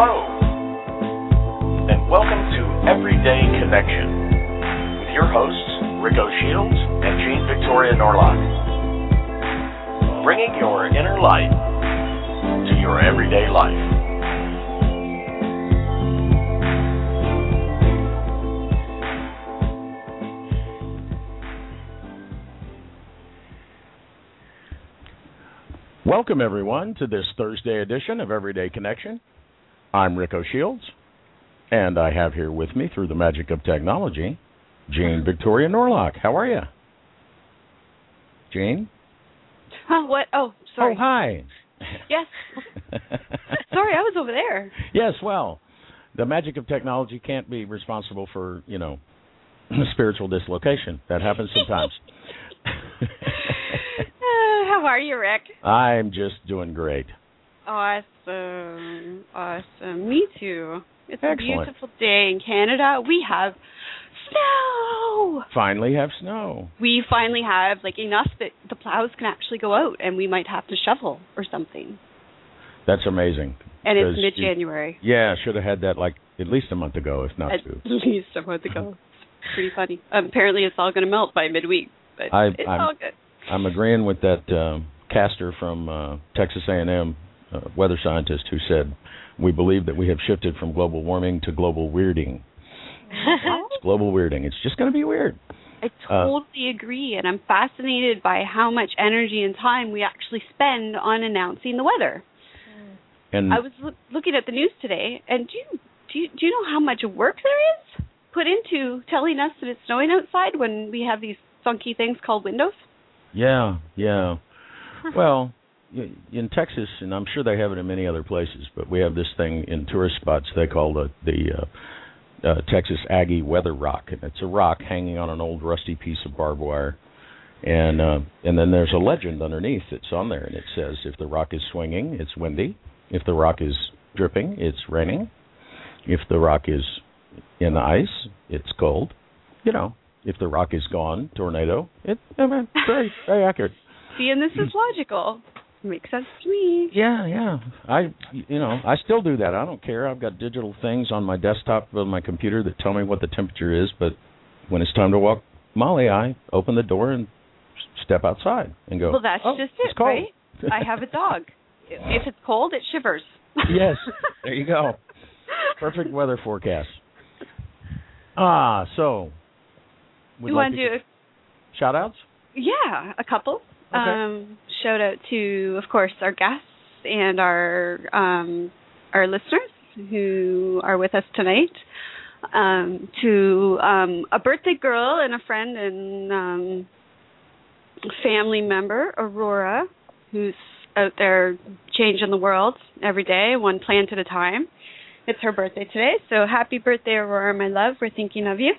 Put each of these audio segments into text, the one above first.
Hello, and welcome to Everyday Connection with your hosts, Rico Shields and Jean Victoria Norlock. Bringing your inner light to your everyday life. Welcome, everyone, to this Thursday edition of Everyday Connection. I'm Rico Shields, and I have here with me, through the magic of technology, Jean Victoria Norlock. How are you? Jean? Huh, what? Oh, sorry. Oh, hi. Yes. sorry, I was over there. Yes, well, the magic of technology can't be responsible for, you know, spiritual dislocation. That happens sometimes. Uh, how are you, Rick? I'm just doing great. Awesome. Awesome. Me too. It's Excellent. a beautiful day in Canada. We have snow. Finally have snow. We finally have like enough that the plows can actually go out and we might have to shovel or something. That's amazing. And it's mid January. Yeah, should have had that like at least a month ago, if not At two. least a month ago. It's pretty funny. Um, apparently it's all gonna melt by midweek. But I- it's I'm- all good. I'm agreeing with that uh, caster from uh, Texas A&M, uh, weather scientist, who said we believe that we have shifted from global warming to global weirding. It's global weirding. It's just going to be weird. I Uh, totally agree, and I'm fascinated by how much energy and time we actually spend on announcing the weather. And I was loo- looking at the news today, and do you, do you do you know how much work there is put into telling us that it's snowing outside when we have these funky things called windows? yeah, yeah. Well, in Texas, and I'm sure they have it in many other places, but we have this thing in tourist spots they call the the uh, uh, Texas Aggie Weather Rock, and it's a rock hanging on an old rusty piece of barbed wire, and uh, and then there's a legend underneath that's on there, and it says if the rock is swinging, it's windy. If the rock is dripping, it's raining. If the rock is in the ice, it's cold. You know, if the rock is gone, tornado. It I mean, very very accurate. See, and this is logical. Makes sense to me. Yeah, yeah. I, you know, I still do that. I don't care. I've got digital things on my desktop of my computer that tell me what the temperature is. But when it's time to walk Molly, I open the door and step outside and go. Well, that's "Oh, just it, cold." right? I have a dog. If it's cold, it shivers. yes, there you go. Perfect weather forecast. Ah, so. would You like want to do shout outs? Yeah, a couple. Okay. Um, shout out to, of course, our guests and our um, our listeners who are with us tonight. Um, to um, a birthday girl and a friend and um, family member, Aurora, who's out there changing the world every day, one plant at a time. It's her birthday today, so happy birthday, Aurora, my love. We're thinking of you.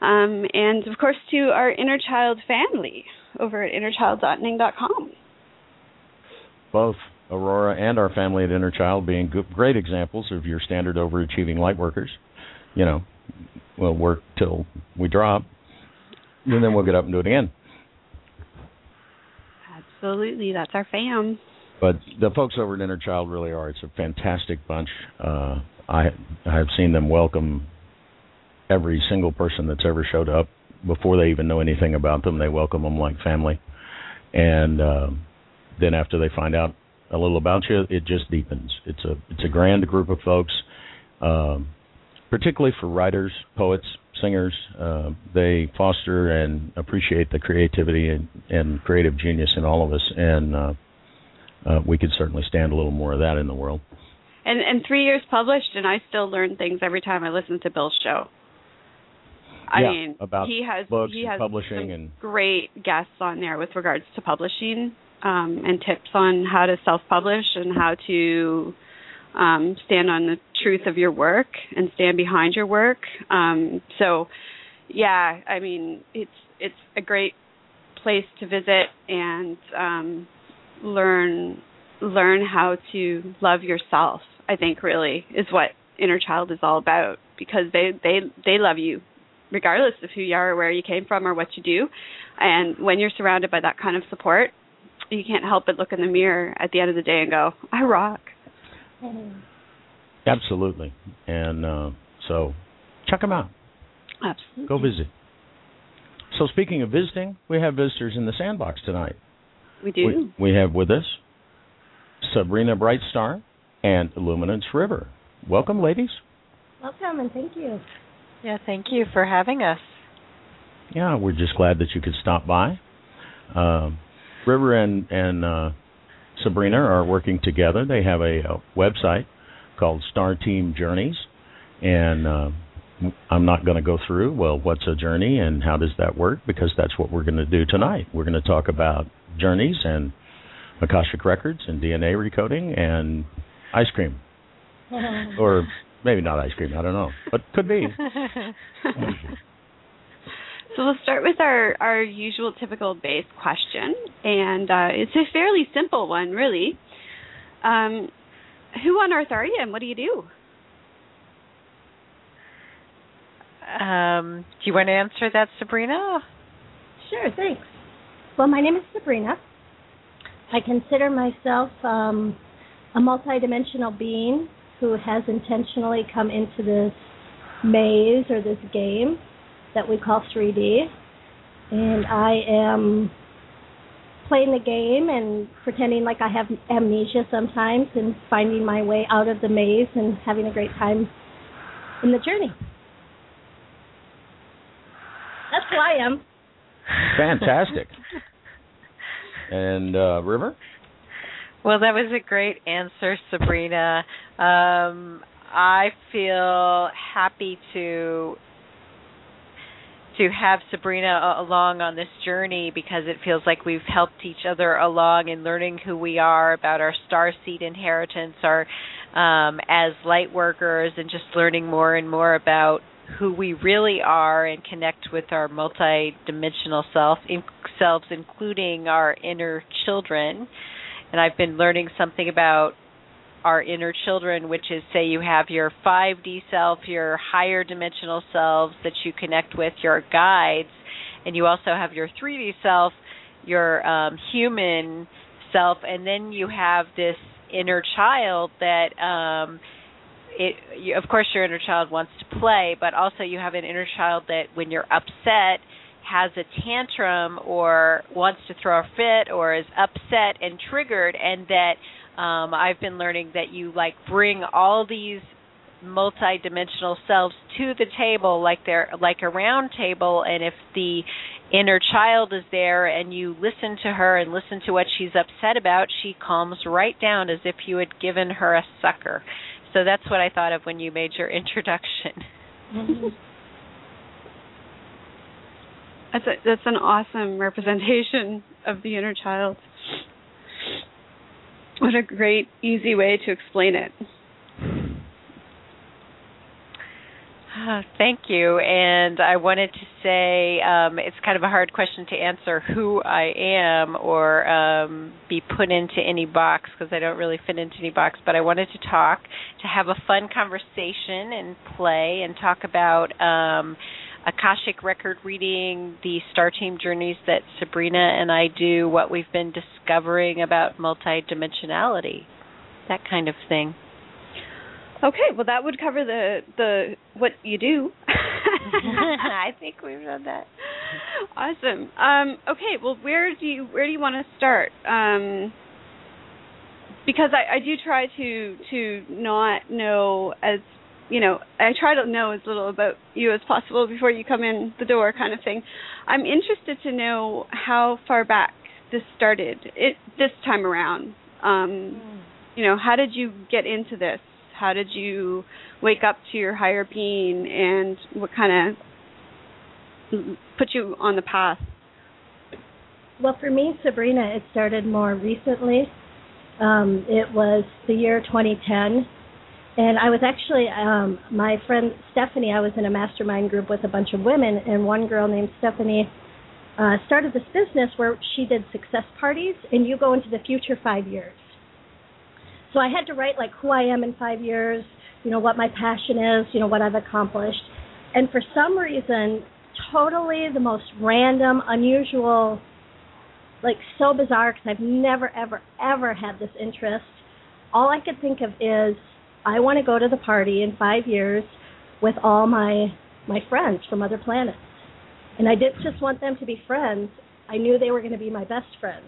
Um, and of course, to our inner child family over at innerchild.ning.com. both Aurora and our family at Inner Child being good, great examples of your standard overachieving light workers. You know, we'll work till we drop, and then we'll get up and do it again. Absolutely, that's our fam. But the folks over at Inner Child really are. It's a fantastic bunch. Uh, I I've seen them welcome every single person that's ever showed up before they even know anything about them. They welcome them like family, and uh, then after they find out a little about you, it just deepens. It's a it's a grand group of folks, um, particularly for writers, poets, singers. Uh, they foster and appreciate the creativity and, and creative genius in all of us, and uh, uh, we could certainly stand a little more of that in the world. And and three years published, and I still learn things every time I listen to Bill's show. I Yeah, mean, about he has books he and has publishing some and- great guests on there with regards to publishing. um, and tips on how to self-publish and how to um, stand on the truth of your work and stand behind your work. Um, so, yeah, I mean, it's it's a great place to visit and um, learn learn how to love yourself. I think really is what inner child is all about because they they they love you regardless of who you are or where you came from or what you do. And when you're surrounded by that kind of support, you can't help but look in the mirror at the end of the day and go, "I rock." Absolutely, and uh, so check them out. Absolutely. Go visit. So speaking of visiting, we have visitors in the sandbox tonight. We do. We, we have with us Sabrina Brightstar and Luminance River. Welcome, ladies. Welcome and thank you. Yeah, thank you for having us. Yeah, we're just glad that you could stop by. Uh, River and and uh, Sabrina are working together. They have a, a website called Star Team Journeys, and uh, I'm not going to go through well what's a journey and how does that work because that's what we're going to do tonight. We're going to talk about journeys and Akashic records and DNA recoding and ice cream, or maybe not ice cream. I don't know, but could be. So we'll start with our, our usual typical base question, and uh, it's a fairly simple one, really. Um, who on earth are you, and what do you do? Um, do you want to answer that, Sabrina? Sure, thanks. Well, my name is Sabrina. I consider myself um, a multidimensional being who has intentionally come into this maze or this game that we call 3D. And I am playing the game and pretending like I have amnesia sometimes and finding my way out of the maze and having a great time in the journey. That's who I am. Fantastic. and uh, River? Well, that was a great answer, Sabrina. Um, I feel happy to to have Sabrina along on this journey because it feels like we've helped each other along in learning who we are about our star seed inheritance, our um, as light workers, and just learning more and more about who we really are and connect with our multi-dimensional self, in, selves, including our inner children. And I've been learning something about our inner children, which is say you have your 5D self, your higher dimensional selves that you connect with, your guides, and you also have your 3D self, your um, human self, and then you have this inner child that um, it you, of course your inner child wants to play, but also you have an inner child that when you're upset has a tantrum or wants to throw a fit or is upset and triggered and that um, I've been learning that you like bring all these multi-dimensional selves to the table like they're like a round table and if the inner child is there and you listen to her and listen to what she's upset about she calms right down as if you had given her a sucker. So that's what i thought of when you made your introduction that's a, that's an awesome representation of the inner child what a great, easy way to explain it. Uh, thank you. And I wanted to say um, it's kind of a hard question to answer who I am or um, be put into any box because I don't really fit into any box. But I wanted to talk, to have a fun conversation and play and talk about um, Akashic record reading, the Star Team journeys that Sabrina and I do, what we've been discovering about multidimensionality, that kind of thing. Okay, well that would cover the the what you do. I think we've done that. Awesome. Um, okay, well where do you where do you want to start? Um, because I, I do try to to not know as you know, I try to know as little about you as possible before you come in the door, kind of thing. I'm interested to know how far back this started. It this time around. Um, mm. You know, how did you get into this? How did you wake up to your higher being, and what kind of put you on the path? well, for me, Sabrina, it started more recently. Um, it was the year 2010, and I was actually um, my friend Stephanie. I was in a mastermind group with a bunch of women, and one girl named Stephanie uh, started this business where she did success parties, and you go into the future five years. So I had to write like who I am in five years, you know what my passion is, you know what I've accomplished, and for some reason, totally the most random, unusual, like so bizarre because I've never ever ever had this interest. All I could think of is I want to go to the party in five years with all my my friends from other planets. And I didn't just want them to be friends. I knew they were going to be my best friends.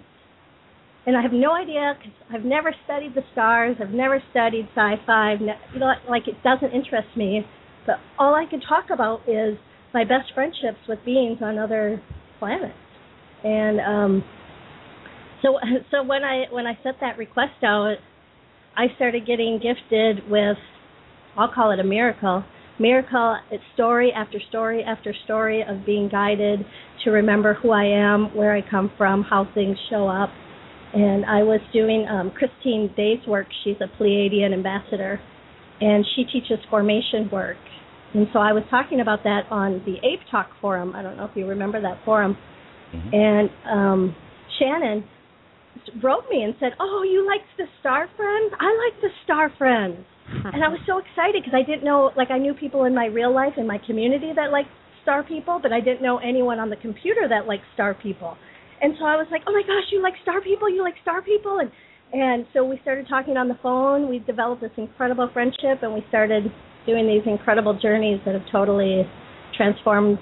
And I have no idea because I've never studied the stars. I've never studied sci-fi. You know, like it doesn't interest me. But all I can talk about is my best friendships with beings on other planets. And um, so, so when I when I set that request out, I started getting gifted with, I'll call it a miracle. Miracle, it's story after story after story of being guided to remember who I am, where I come from, how things show up. And I was doing um, Christine Day's work. She's a Pleiadian ambassador, and she teaches formation work. And so I was talking about that on the Ape Talk forum. I don't know if you remember that forum. Mm-hmm. And um, Shannon wrote me and said, "Oh, you liked the Star Friends? I like the Star Friends." and I was so excited because I didn't know, like, I knew people in my real life in my community that liked Star people, but I didn't know anyone on the computer that liked Star people. And so I was like, "Oh my gosh, you like Star people? You like Star people?" And and so we started talking on the phone. We developed this incredible friendship, and we started doing these incredible journeys that have totally transformed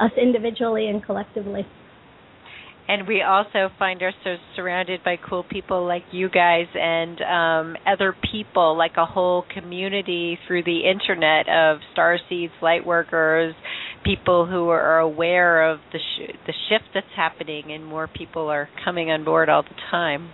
us individually and collectively and we also find ourselves surrounded by cool people like you guys and um, other people, like a whole community through the internet of star seeds, light workers, people who are aware of the sh- the shift that's happening, and more people are coming on board all the time.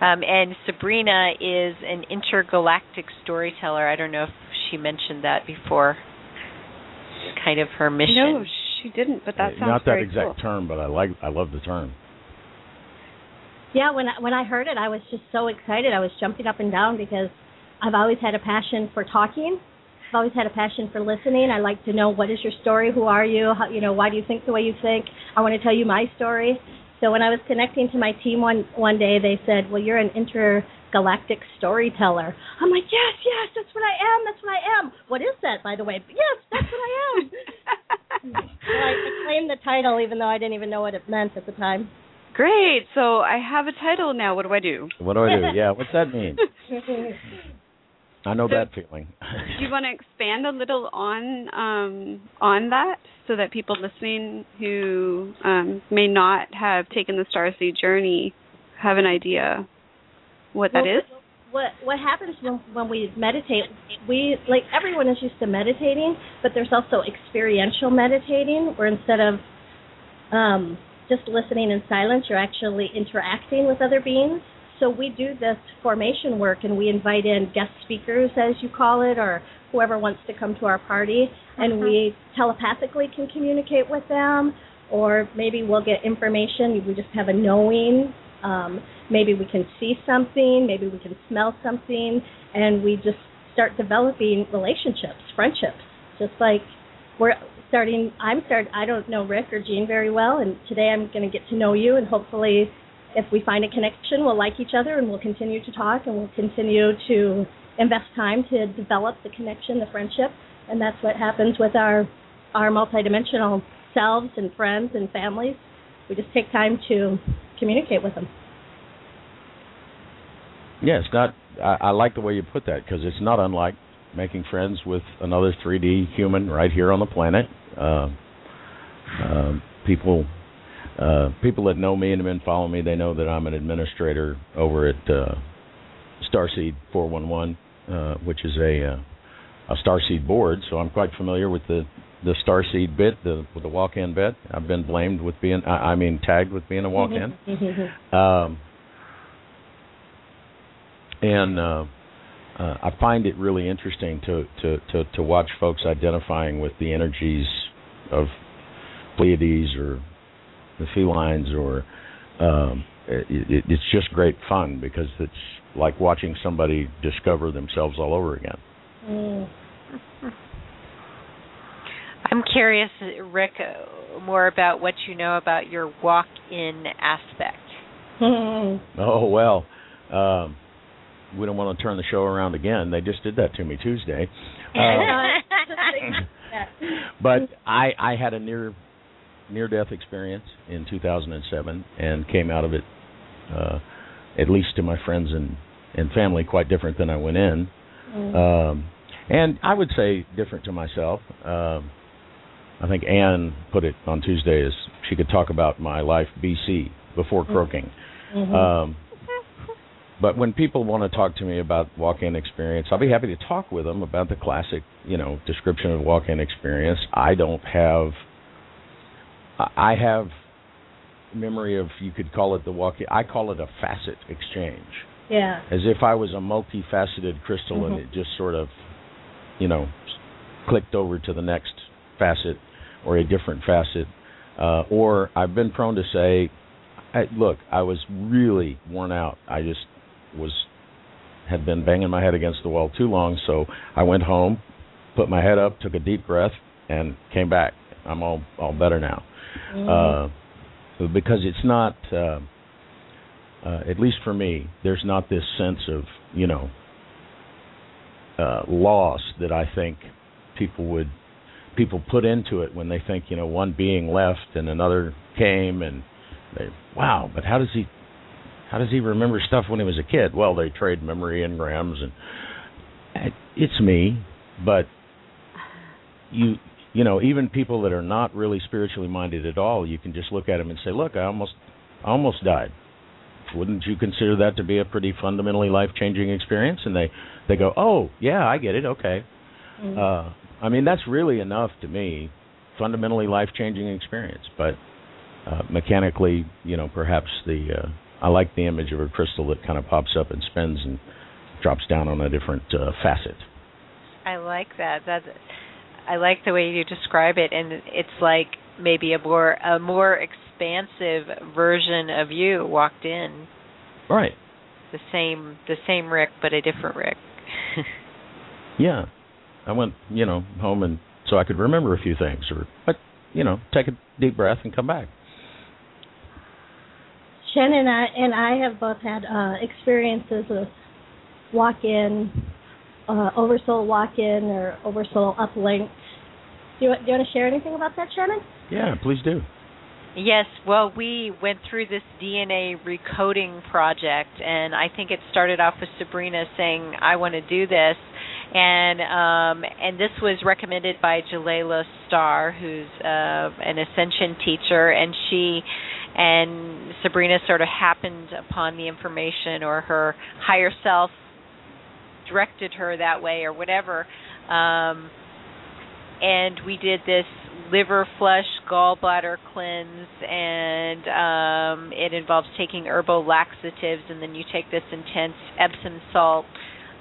Um, and Sabrina is an intergalactic storyteller. I don't know if she mentioned that before kind of her mission. No, she didn't. But that sounds not that very exact cool. term, but I like I love the term. Yeah, when I, when I heard it, I was just so excited. I was jumping up and down because I've always had a passion for talking. I've always had a passion for listening. I like to know what is your story, who are you, how, you know, why do you think the way you think. I want to tell you my story. So when I was connecting to my team one one day, they said, "Well, you're an intergalactic storyteller." I'm like, "Yes, yes, that's what I am. That's what I am." What is that, by the way? Yes, that's what I am. so I, I claimed the title, even though I didn't even know what it meant at the time. Great. So I have a title now. What do I do? What do I do? Yeah, what's that mean? I know So- that feeling. do you want to expand a little on um, on that so that people listening who um, may not have taken the Starseed journey have an idea what that Well, is? What what happens when when we meditate? We like everyone is used to meditating, but there's also experiential meditating, where instead of um, just listening in silence, you're actually interacting with other beings. So we do this formation work, and we invite in guest speakers, as you call it, or whoever wants to come to our party, and we telepathically can communicate with them, or maybe we'll get information. We just have a knowing. Um, maybe we can see something, maybe we can smell something, and we just start developing relationships, friendships. Just like we're starting, I'm start. I don't know Rick or Jean very well, and today I'm going to get to know you, and hopefully, if we find a connection, we'll like each other, and we'll continue to talk, and we'll continue to invest time to develop the connection, the friendship, and that's what happens with our our multidimensional selves and friends and families. We just take time to communicate with them. Yeah, it's not. I, I like the way you put that because it's not unlike making friends with another 3D human right here on the planet. Uh, uh, people, uh, people that know me and have been following me, they know that I'm an administrator over at uh, Starseed 411, uh, which is a uh, a Starseed board. So I'm quite familiar with the the Starseed bit, the with the walk-in bit. I've been blamed with being, I, I mean, tagged with being a walk-in. Um, and uh, uh, I find it really interesting to, to, to, to watch folks identifying with the energies of Pleiades or the felines or um, it, it, it's just great fun because it's like watching somebody discover themselves all over again. Mm. I'm curious, Rick, more about what you know about your walk-in aspect. oh well, um, we don't want to turn the show around again. They just did that to me Tuesday. Uh, but I I had a near near death experience in 2007 and came out of it uh at least to my friends and and family quite different than I went in. Mm. Um and I would say different to myself. Um I think Anne put it on Tuesday as she could talk about my life BC before croaking. Mm-hmm. Um but when people want to talk to me about walk-in experience, I'll be happy to talk with them about the classic, you know, description of walk-in experience. I don't have I have memory of you could call it the walk-in. I call it a facet exchange. Yeah. As if I was a multifaceted crystal Mhm. and it just sort of, you know, clicked over to the next facet or a different facet. Uh, or I've been prone to say, I, look, I was really worn out. I just was had been banging my head against the wall too long, so I went home, put my head up, took a deep breath, and came back. I'm all all better now. Uh, because it's not, uh, uh, at least for me, there's not this sense of you know uh, loss that I think people would people put into it when they think you know one being left and another came and they wow, but how does he how does he remember stuff when he was a kid? Well, they trade memory engrams and it's me, but you you know even people that are not really spiritually minded at all, you can just look at them and say, look, I almost I almost died. Wouldn't you consider that to be a pretty fundamentally life changing experience? And they they go, oh yeah, I get it, okay. Mm-hmm. Uh, I mean that's really enough to me, fundamentally life changing experience, but. Uh, mechanically, you know, perhaps the uh, I like the image of a crystal that kind of pops up and spins and drops down on a different uh, facet. I like that. That I like the way you describe it, and it's like maybe a more a more expansive version of you walked in. Right. The same the same Rick, but a different Rick. yeah, I went you know home and so I could remember a few things, or but you know take a deep breath and come back. Shannon and I, and I have both had uh, experiences with walk-in, uh, oversoul walk-in, or oversoul uplinked. Do you, do you want to share anything about that, Shannon? Yeah, please do. Yes, well, we went through this DNA recoding project, and I think it started off with Sabrina saying, "I want to do this," and um, and this was recommended by Jelaila Starr, who's uh, an ascension teacher, and she and Sabrina sort of happened upon the information, or her higher self directed her that way, or whatever. Um, and we did this liver flush gallbladder cleanse and um it involves taking herbal laxatives and then you take this intense epsom salt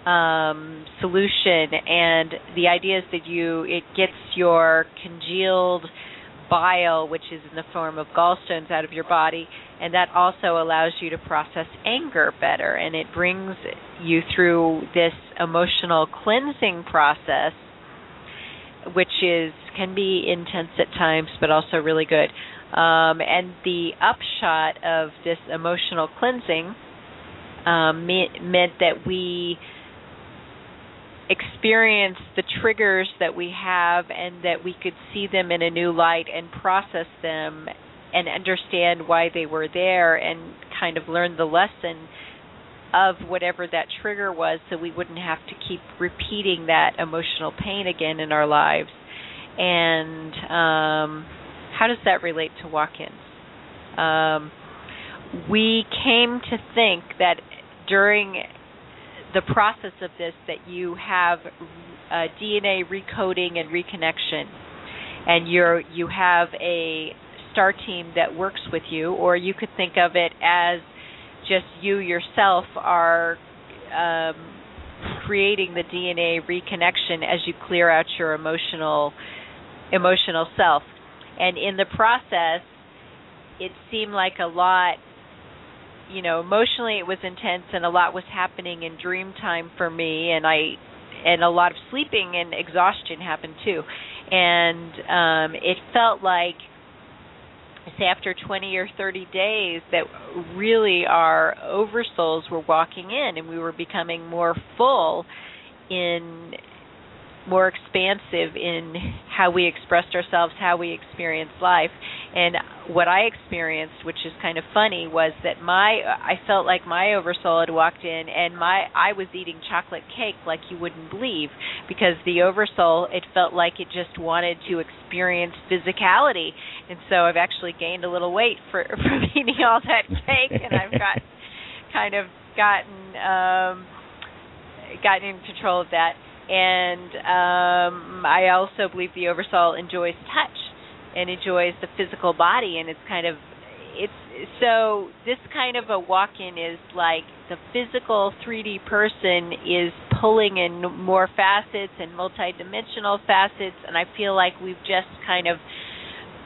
um solution. And the idea is that you it gets your congealed bile which is in the form of gallstones out of your body and that also allows you to process anger better. And it brings you through this emotional cleansing process which is can be intense at times, but also really good. Um, and the upshot of this emotional cleansing um, meant, meant that we experienced the triggers that we have, and that we could see them in a new light and process them, and understand why they were there, and kind of learn the lesson of whatever that trigger was so we wouldn't have to keep repeating that emotional pain again in our lives. And um, how does that relate to walk ins? Um, we came to think that during the process of this that you have uh, DNA recoding and reconnection and you're you have a star team that works with you or you could think of it as just you yourself are um, creating the DNA reconnection as you clear out your emotional emotional self. and in the process it seemed like a lot you know emotionally it was intense and a lot was happening in dream time for me and i and a lot of sleeping and exhaustion happened too and um it felt like say after 20 or 30 days that really our oversouls were walking in and we were becoming more full in more expansive in how we expressed ourselves, how we experienced life. And what I experienced, which is kind of funny, was that my I felt like my oversoul had walked in and my I was eating chocolate cake like you wouldn't believe because the oversoul it felt like it just wanted to experience physicality. And so I've actually gained a little weight for from eating all that cake and I've got kind of gotten um gotten in control of that and um, I also believe the oversoul enjoys touch and enjoys the physical body, and it's kind of it's so this kind of a walk-in is like the physical 3D person is pulling in more facets and multi-dimensional facets, and I feel like we've just kind of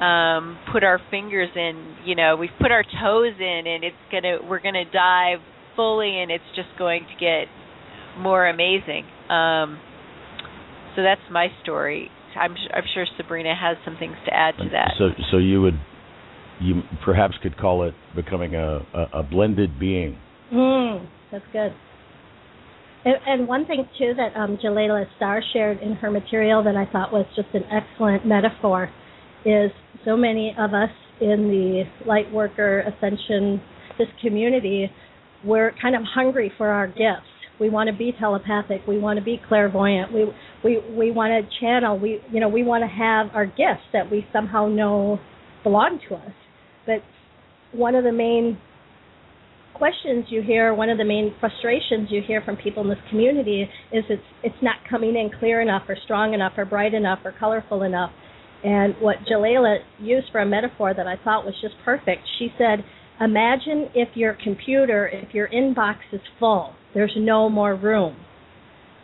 um put our fingers in you know we've put our toes in and it's gonna we're gonna dive fully and it's just going to get more amazing. Um so that's my story. I'm I'm sure Sabrina has some things to add to that. So so you would you perhaps could call it becoming a a, a blended being. Mm, that's good. And, and one thing too that um, Jelaila Starr shared in her material that I thought was just an excellent metaphor is so many of us in the light worker ascension this community we're kind of hungry for our gifts we want to be telepathic. We want to be clairvoyant. We we we want to channel. We you know we want to have our gifts that we somehow know belong to us. But one of the main questions you hear one of the main frustrations you hear from people in this community is it's it's not coming in clear enough or strong enough or bright enough or colorful enough. And what Jelaila used for a metaphor that I thought was just perfect she said imagine if your computer if your inbox is full there's no more room.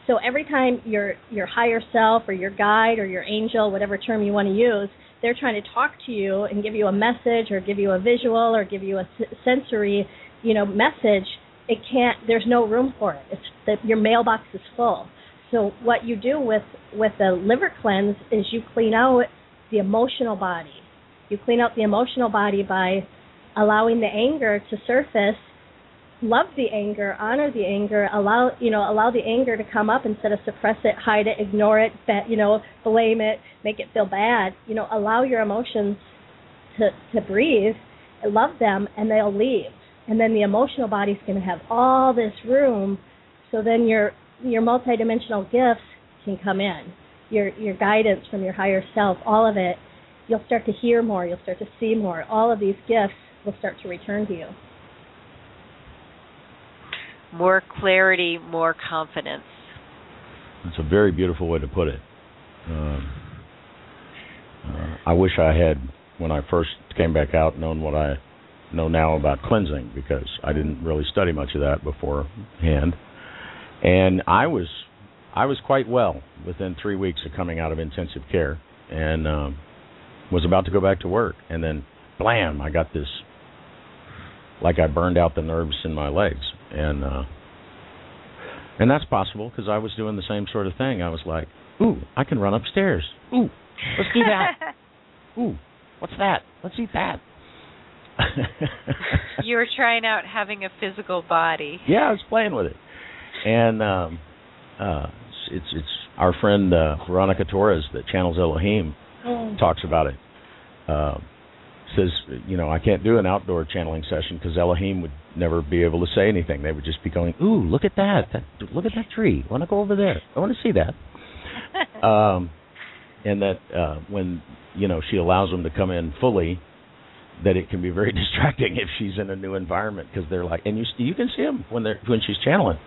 So every time your your higher self or your guide or your angel, whatever term you want to use, they're trying to talk to you and give you a message or give you a visual or give you a sensory, you know, message. It can't. There's no room for it. It's your mailbox is full. So what you do with with the liver cleanse is you clean out the emotional body. You clean out the emotional body by allowing the anger to surface love the anger, honor the anger, allow you know allow the anger to come up instead of suppress it, hide it, ignore it, you know, blame it, make it feel bad. You know, allow your emotions to to breathe, love them, and they'll leave. And then the emotional body's going to have all this room, so then your your multidimensional gifts can come in. Your your guidance from your higher self, all of it. You'll start to hear more. You'll start to see more. All of these gifts will start to return to you more clarity, more confidence. That's a very beautiful way to put it. Um, uh, I wish I had, when I first came back out, known what I know now about cleansing because I didn't really study much of that beforehand. And I was, I was quite well within three weeks of coming out of intensive care, and um, was about to go back to work, and then, blam! I got this, like I burned out the nerves in my legs, and uh, and that's possible because I was doing the same sort of thing. I was like, "Ooh, I can run upstairs. Ooh, let's do that. Ooh, what's that? Let's eat that." you were trying out having a physical body. Yeah, I was playing with it, and um, uh, it's it's our friend uh, Veronica Torres that channels Elohim oh. talks about it. Uh, says, you know, I can't do an outdoor channeling session because Elohim would never be able to say anything. They would just be going, "Ooh, look at that! that look at that tree! I want to go over there. I want to see that." um, and that uh, when you know she allows them to come in fully, that it can be very distracting if she's in a new environment because they're like, and you you can see them when they're when she's channeling,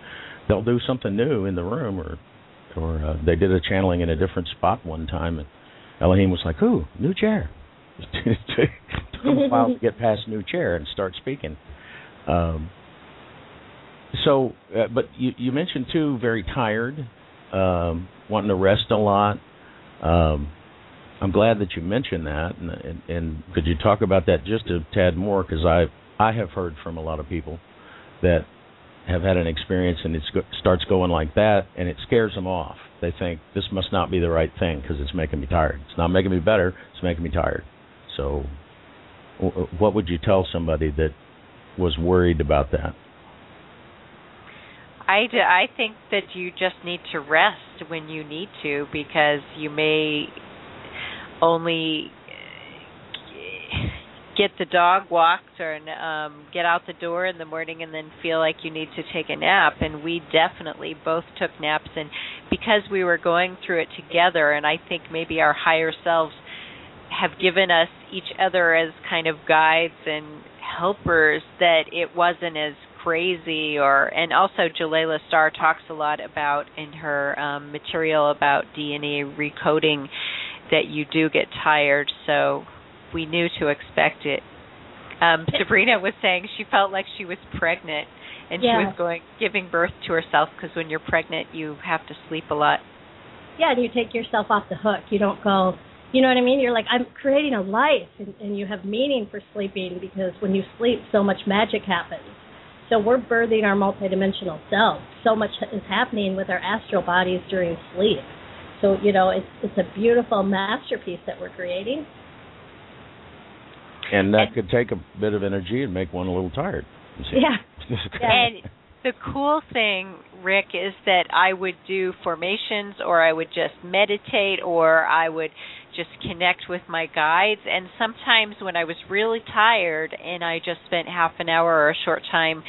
they'll do something new in the room or or uh, they did a channeling in a different spot one time and Elohim was like, "Ooh, new chair." took a while to get past new chair and start speaking. Um, so, uh, but you, you mentioned too, very tired, um, wanting to rest a lot. Um, I'm glad that you mentioned that, and, and, and could you talk about that just a tad more? Because I I have heard from a lot of people that have had an experience and it starts going like that, and it scares them off. They think this must not be the right thing because it's making me tired. It's not making me better. It's making me tired. So, what would you tell somebody that was worried about that? I, d- I think that you just need to rest when you need to because you may only get the dog walked or um get out the door in the morning and then feel like you need to take a nap and we definitely both took naps and because we were going through it together and I think maybe our higher selves have given us each other as kind of guides and helpers that it wasn't as crazy or and also Jelaila Starr talks a lot about in her um material about DNA recoding that you do get tired so we knew to expect it. Um, Sabrina was saying she felt like she was pregnant and yeah. she was going giving birth to herself because when you're pregnant you have to sleep a lot. Yeah, and you take yourself off the hook. You don't go, you know what I mean? You're like, I'm creating a life, and, and you have meaning for sleeping because when you sleep, so much magic happens. So we're birthing our multidimensional self. So much is happening with our astral bodies during sleep. So you know, it's it's a beautiful masterpiece that we're creating and that and, could take a bit of energy and make one a little tired. Yeah. and the cool thing, Rick, is that I would do formations or I would just meditate or I would just connect with my guides. And sometimes when I was really tired and I just spent half an hour or a short time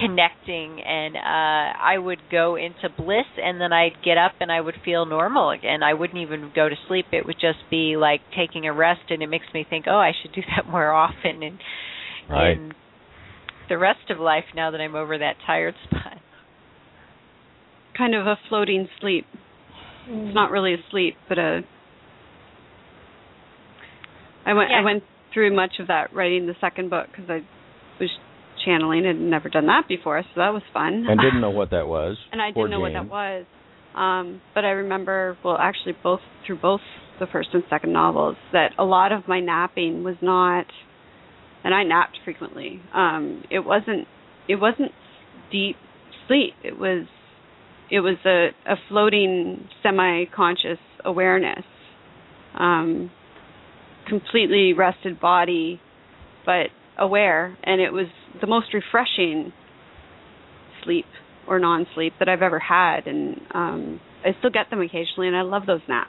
connecting and uh I would go into bliss and then I'd get up and I would feel normal again. I wouldn't even go to sleep. It would just be like taking a rest and it makes me think, "Oh, I should do that more often." And right. and the rest of life now that I'm over that tired spot. Kind of a floating sleep. It's not really a sleep, but a I went yeah. I went through much of that writing the second book because I was channeling. I'd never done that before, so that was fun. And didn't know what that was. and I didn't know Jane. what that was. Um, but I remember, well, actually, both through both the first and second novels, that a lot of my napping was not, and I napped frequently. Um, it wasn't, it wasn't deep sleep. It was, it was a, a floating, semi-conscious awareness, um, completely rested body, but aware, and it was the most refreshing sleep or non-sleep that I've ever had, and um, I still get them occasionally, and I love those naps.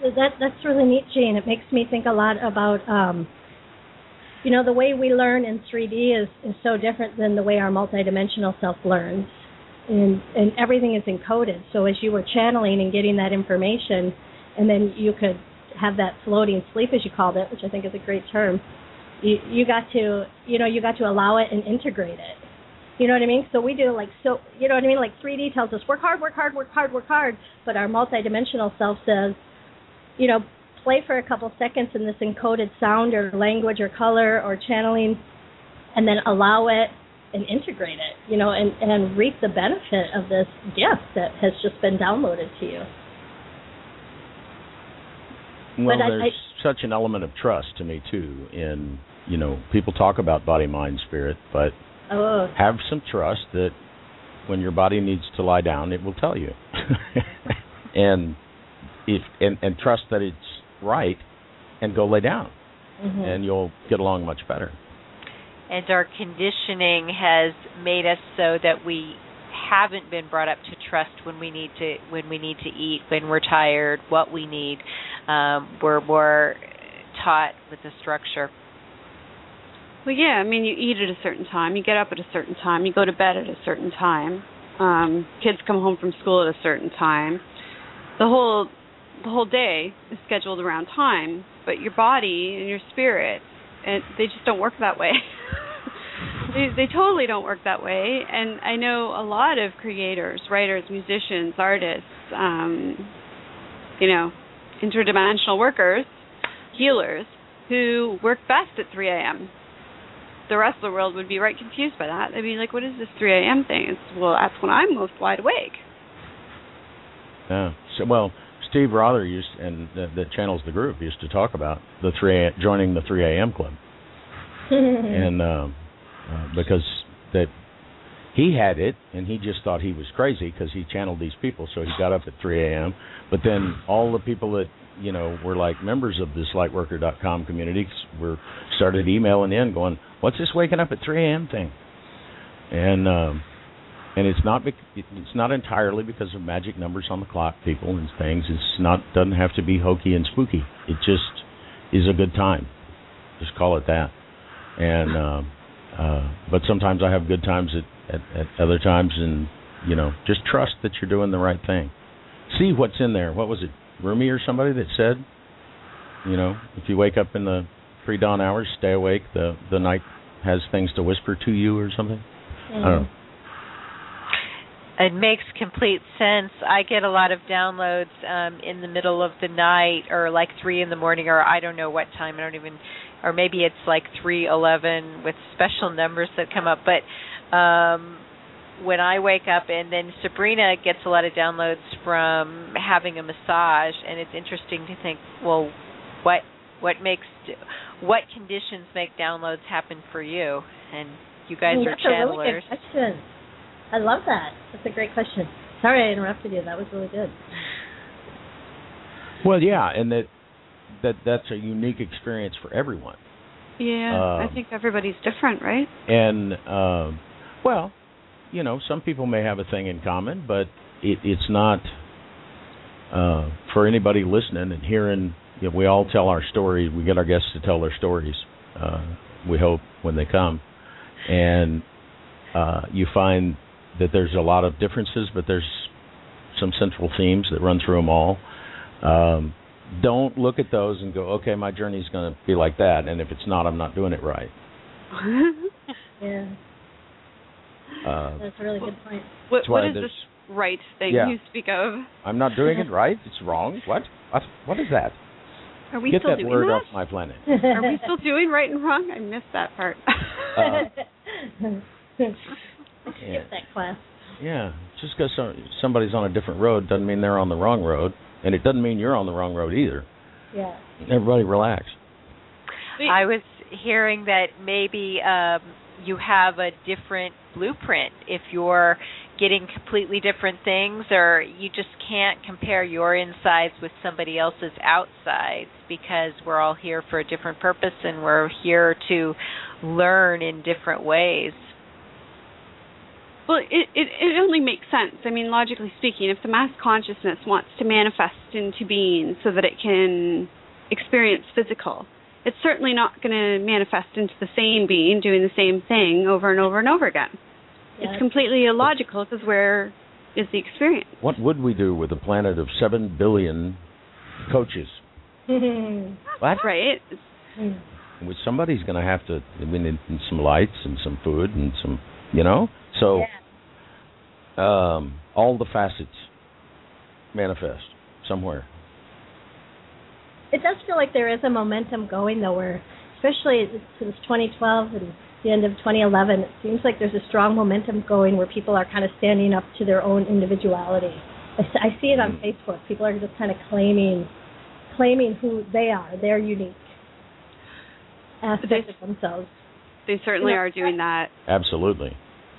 That that's really neat, Jane. It makes me think a lot about, um, you know, the way we learn in 3D is is so different than the way our multidimensional self learns, and and everything is encoded. So as you were channeling and getting that information, and then you could have that floating sleep, as you called it, which I think is a great term you you got to you know you got to allow it and integrate it. You know what i mean? So we do like so you know what i mean? Like 3d tells us work hard work hard work hard work hard. But our multidimensional self says you know play for a couple seconds in this encoded sound or language or color or channeling and then allow it and integrate it you know and and reap the benefit of this gift that has just been downloaded to you well, but there's I, such an element of trust to me too in you know, people talk about body, mind, spirit, but oh. have some trust that when your body needs to lie down, it will tell you, and if and, and trust that it's right, and go lay down, mm-hmm. and you'll get along much better. And our conditioning has made us so that we haven't been brought up to trust when we need to when we need to eat, when we're tired, what we need. Um, we're more taught with the structure. Well, yeah. I mean, you eat at a certain time, you get up at a certain time, you go to bed at a certain time. Um, kids come home from school at a certain time. The whole the whole day is scheduled around time, but your body and your spirit, and they just don't work that way. they they totally don't work that way. And I know a lot of creators, writers, musicians, artists, um, you know, interdimensional workers, healers who work best at 3 a.m the rest of the world would be right confused by that. They'd be like, "What is this 3 a.m. thing?" It's well, that's when I'm most wide awake. Yeah. So well, Steve Rother used and that channels the group used to talk about the three joining the 3 a.m. club, and uh, uh, because that he had it and he just thought he was crazy because he channeled these people, so he got up at 3 a.m. But then all the people that you know were like members of this lightworker.com community were started emailing in going, "What's this waking up at 3 a.m. thing?" And um, and it's not it's not entirely because of magic numbers on the clock, people and things. It's not doesn't have to be hokey and spooky. It just is a good time. Just call it that. And uh, uh, but sometimes I have good times at, at, at other times, and you know, just trust that you're doing the right thing. See what's in there. What was it, Rumi or somebody that said, you know, if you wake up in the pre-dawn hours, stay awake. The the night has things to whisper to you or something. Mm. I don't know it makes complete sense. I get a lot of downloads um in the middle of the night or like 3 in the morning or I don't know what time. I don't even or maybe it's like 3:11 with special numbers that come up, but um when I wake up and then Sabrina gets a lot of downloads from having a massage and it's interesting to think, well, what what makes what conditions make downloads happen for you? And you guys well, are channelers. A really good question. I love that. That's a great question. Sorry I interrupted you. That was really good. Well, yeah, and that that that's a unique experience for everyone. Yeah, um, I think everybody's different, right? And uh, well, you know, some people may have a thing in common, but it, it's not uh, for anybody listening and hearing. You know, we all tell our stories. We get our guests to tell their stories. Uh, we hope when they come, and uh, you find that there's a lot of differences, but there's some central themes that run through them all. Um, don't look at those and go, okay, my journey's going to be like that, and if it's not, I'm not doing it right. yeah. Uh, That's a really good point. What, what is this right thing yeah. you speak of? I'm not doing it right. It's wrong. What? What? What is that? Are we Get still that doing word that? off my planet. Are we still doing right and wrong? I missed that part. uh, skip that class. Yeah, just because some, somebody's on a different road doesn't mean they're on the wrong road, and it doesn't mean you're on the wrong road either. Yeah. Everybody relax. I was hearing that maybe um, you have a different blueprint if you're getting completely different things, or you just can't compare your insides with somebody else's outsides because we're all here for a different purpose and we're here to learn in different ways. Well, it, it it only makes sense. I mean, logically speaking, if the mass consciousness wants to manifest into being so that it can experience physical, it's certainly not going to manifest into the same being doing the same thing over and over and over again. Yeah. It's completely illogical because where is the experience? What would we do with a planet of seven billion coaches? what? Right. Hmm. With somebody's going to have to. I mean, some lights and some food and some, you know. So, yeah. um, all the facets manifest somewhere. It does feel like there is a momentum going, though, where, especially since 2012 and the end of 2011, it seems like there's a strong momentum going where people are kind of standing up to their own individuality. I, I see it on mm. Facebook. People are just kind of claiming, claiming who they are, their unique aspect of themselves. They certainly you know, are doing that. Absolutely.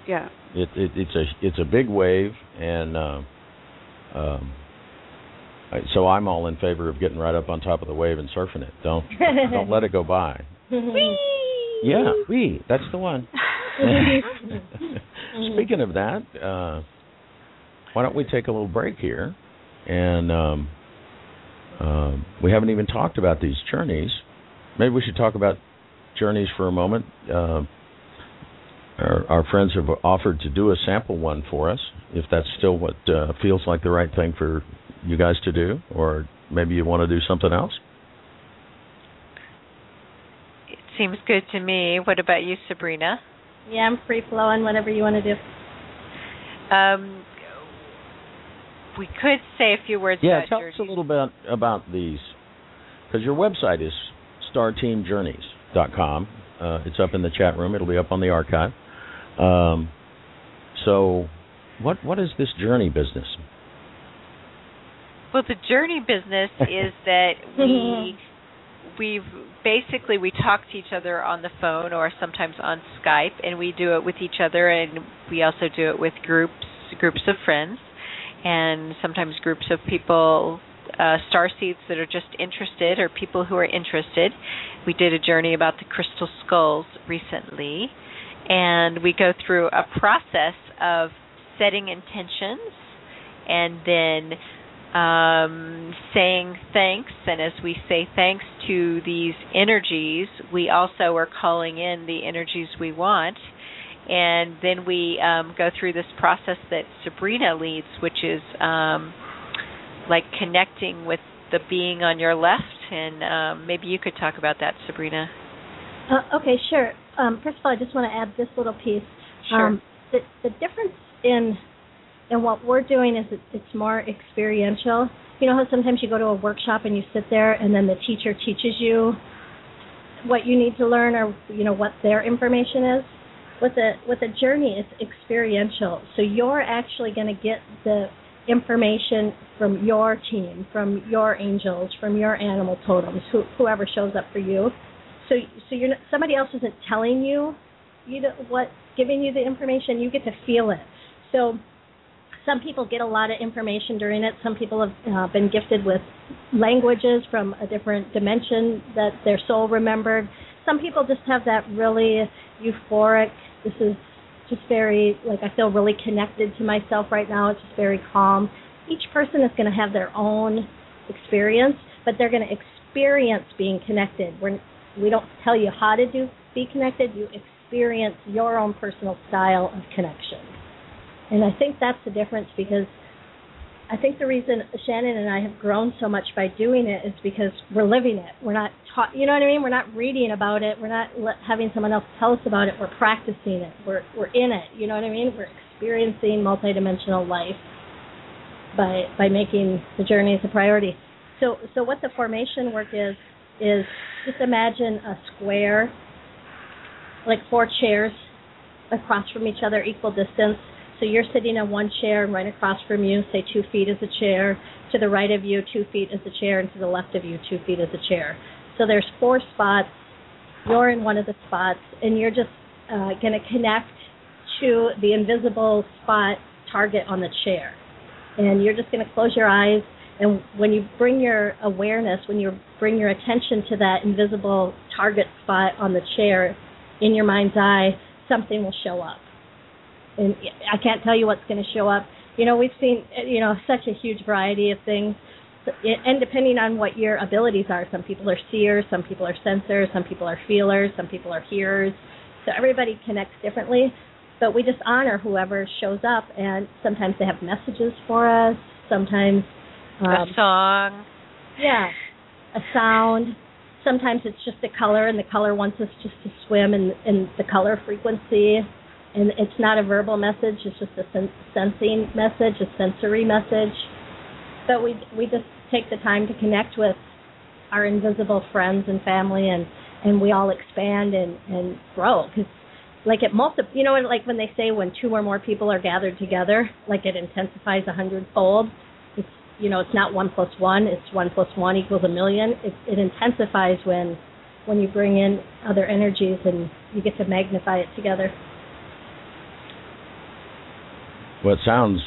Yeah. It, it it's a it's a big wave, and uh, um, so I'm all in favor of getting right up on top of the wave and surfing it. Don't don't let it go by. Whee! Yeah, we. That's the one. Speaking of that, uh, why don't we take a little break here? And um, uh, we haven't even talked about these journeys. Maybe we should talk about journeys for a moment. Uh, our, our, friends have offered to do a sample one for us, if that's still what uh, feels like the right thing for you guys to do, or maybe you want to do something else. It seems good to me. What about you, Sabrina? Yeah, I'm free flowing. Whatever you want to do. Um, we could say a few words. Yeah, about tell us a little bit about these, because your website is starteamjourneys.com. Uh, it's up in the chat room. It'll be up on the archive. Um, so, what what is this journey business? Well, the journey business is that we we've basically we talk to each other on the phone or sometimes on Skype, and we do it with each other, and we also do it with groups groups of friends, and sometimes groups of people. Uh, star seeds that are just interested or people who are interested. We did a journey about the crystal skulls recently, and we go through a process of setting intentions and then um, saying thanks. And as we say thanks to these energies, we also are calling in the energies we want. And then we um, go through this process that Sabrina leads, which is um, like connecting with the being on your left. And um, maybe you could talk about that, Sabrina. Uh, okay, sure. Um, first of all, I just want to add this little piece. Sure. Um, the, the difference in and what we're doing is it's more experiential. You know how sometimes you go to a workshop and you sit there and then the teacher teaches you what you need to learn or you know what their information is. With a with the journey, it's experiential. So you're actually going to get the information from your team, from your angels, from your animal totems, who, whoever shows up for you. So so you're not, somebody else isn't telling you, you know what, giving you the information. You get to feel it. So some people get a lot of information during it. Some people have uh, been gifted with languages from a different dimension that their soul remembered. Some people just have that really euphoric. This is just very like I feel really connected to myself right now. It's just very calm. Each person is going to have their own experience, but they're going to experience being connected. We're, we don't tell you how to do be connected. You experience your own personal style of connection. And I think that's the difference because I think the reason Shannon and I have grown so much by doing it is because we're living it. We're not taught, you know what I mean? We're not reading about it. We're not le- having someone else tell us about it. We're practicing it. We're we're in it. You know what I mean? We're experiencing multidimensional life by by making the journey as a priority. So so what the formation work is is just imagine a square like four chairs across from each other equal distance so you're sitting in one chair, and right across from you, say two feet is a chair. To the right of you, two feet is a chair, and to the left of you, two feet is a chair. So there's four spots. You're in one of the spots, and you're just uh, going to connect to the invisible spot target on the chair. And you're just going to close your eyes, and when you bring your awareness, when you bring your attention to that invisible target spot on the chair in your mind's eye, something will show up and I can't tell you what's going to show up. You know, we've seen you know such a huge variety of things, and depending on what your abilities are, some people are seers, some people are sensors, some people are feelers, some people are hearers. So everybody connects differently, but we just honor whoever shows up, and sometimes they have messages for us. Sometimes um, a song. Yeah, a sound. Sometimes it's just a color, and the color wants us just to swim in in the color frequency and it's not a verbal message; it's just a sen- sensing message, a sensory message. But we we just take the time to connect with our invisible friends and family, and and we all expand and and grow because like it multi you know like when they say when two or more people are gathered together like it intensifies a hundredfold you know it's not one plus one it's one plus one equals a million. It, it intensifies when when you bring in other energies and you get to magnify it together. Well, it sounds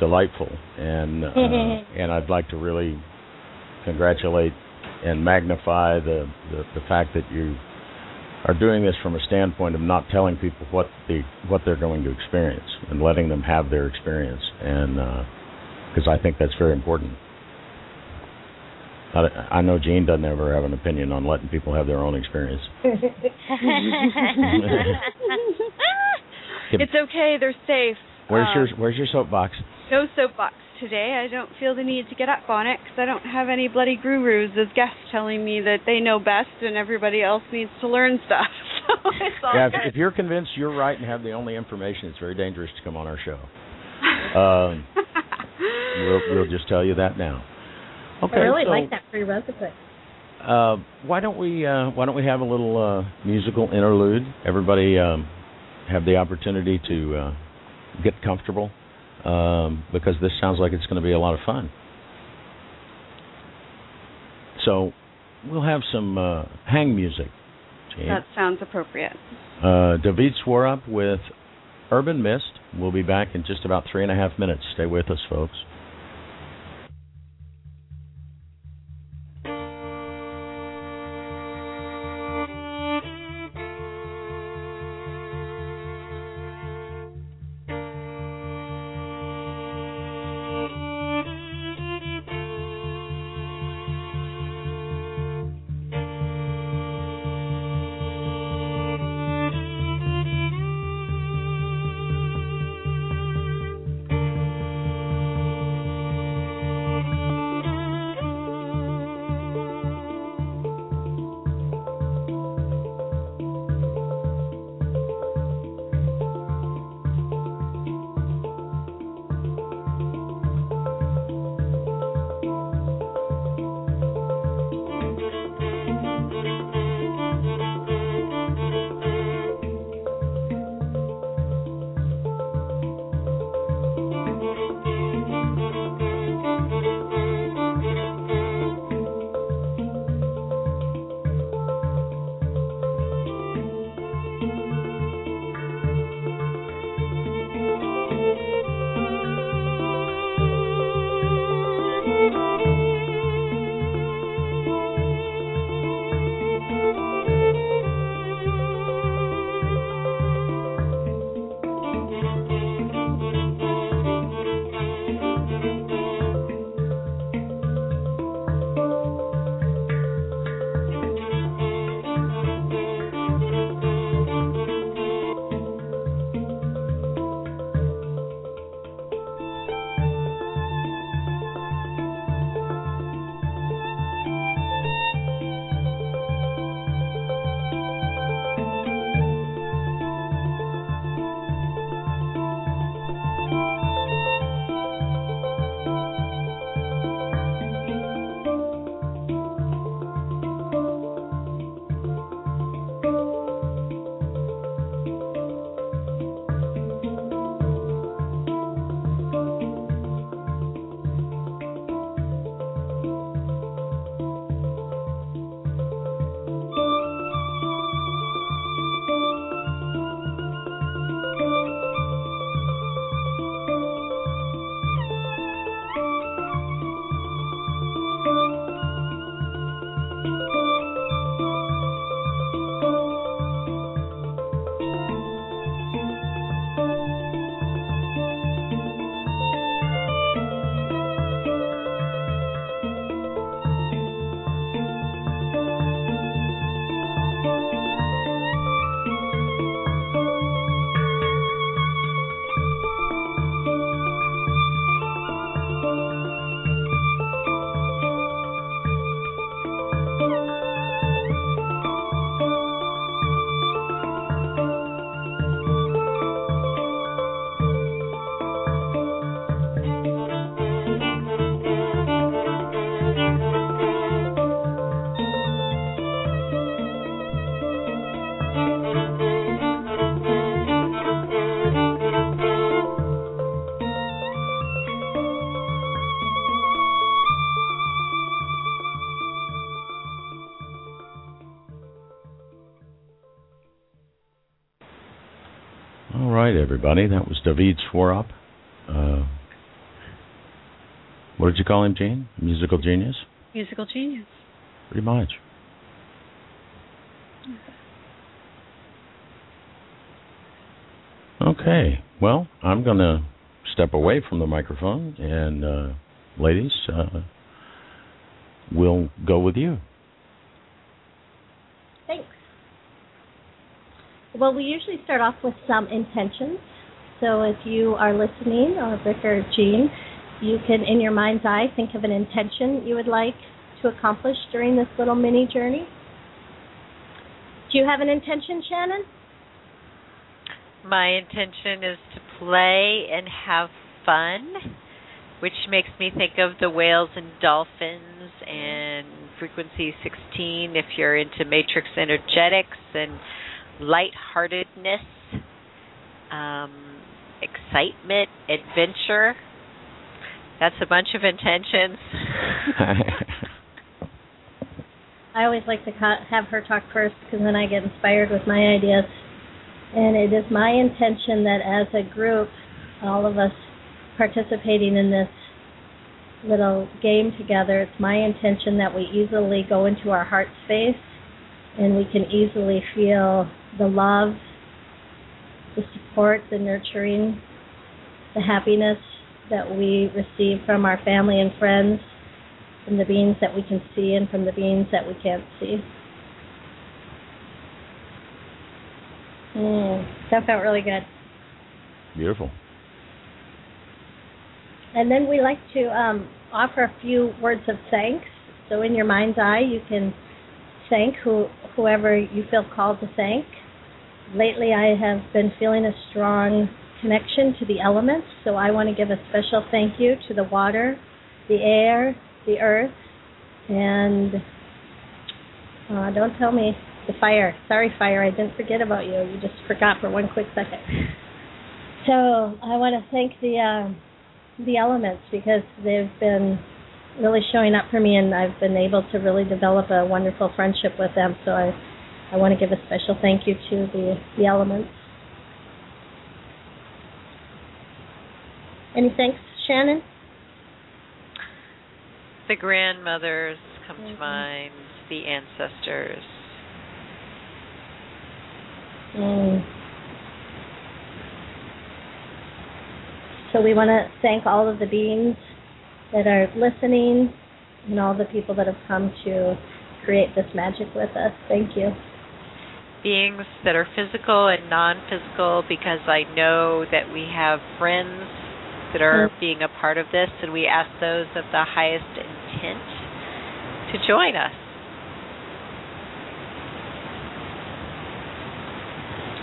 delightful, and uh, and I'd like to really congratulate and magnify the, the the fact that you are doing this from a standpoint of not telling people what the what they're going to experience and letting them have their experience, and because I think that's very important. I, I know Jean doesn't ever have an opinion on letting people have their own experience. it's okay; they're safe. Where's um, your Where's your soapbox? No soapbox today. I don't feel the need to get up on it because I don't have any bloody gurus as guests telling me that they know best and everybody else needs to learn stuff. So yeah, if, if you're convinced you're right and have the only information, it's very dangerous to come on our show. Um, we'll, we'll just tell you that now. Okay. I really so, like that prerequisite. Uh, why don't we uh, Why don't we have a little uh, musical interlude? Everybody um, have the opportunity to uh, get comfortable um, because this sounds like it's going to be a lot of fun. So we'll have some uh, hang music. Gene. That sounds appropriate. Uh, David Swarup with Urban Mist. We'll be back in just about three and a half minutes. Stay with us, folks. Right, everybody. That was David Swarup. Uh, what did you call him, Gene? Musical genius? Musical genius. Pretty much. Okay. Well, I'm going to step away from the microphone, and uh, ladies, uh, we'll go with you. Thanks. Well, we usually start off with some intentions. So if you are listening, or Rick or Jean, you can, in your mind's eye, think of an intention you would like to accomplish during this little mini journey. Do you have an intention, Shannon? My intention is to play and have fun, which makes me think of the whales and dolphins and frequency 16 if you're into matrix energetics and lightheartedness, um, excitement, adventure. That's a bunch of intentions. I always like to have her talk first because then I get inspired with my ideas. And it is my intention that as a group, all of us participating in this little game together, it's my intention that we easily go into our heart space and we can easily feel the love, the support, the nurturing, the happiness that we receive from our family and friends, from the beings that we can see and from the beings that we can't see. Mm, that felt really good. Beautiful. And then we like to um, offer a few words of thanks. So in your mind's eye, you can thank who, whoever you feel called to thank. Lately, I have been feeling a strong connection to the elements, so I want to give a special thank you to the water, the air, the earth, and uh, don't tell me the fire. Sorry, fire, I didn't forget about you. You just forgot for one quick second. So I want to thank the uh, the elements because they've been really showing up for me, and I've been able to really develop a wonderful friendship with them. So I I want to give a special thank you to the the elements. Any thanks, Shannon? The grandmothers come mm-hmm. to mind, the ancestors. Mm. So we want to thank all of the beings that are listening and all the people that have come to create this magic with us. Thank you. Beings that are physical and non physical, because I know that we have friends that are mm-hmm. being a part of this, and we ask those of the highest intent to join us.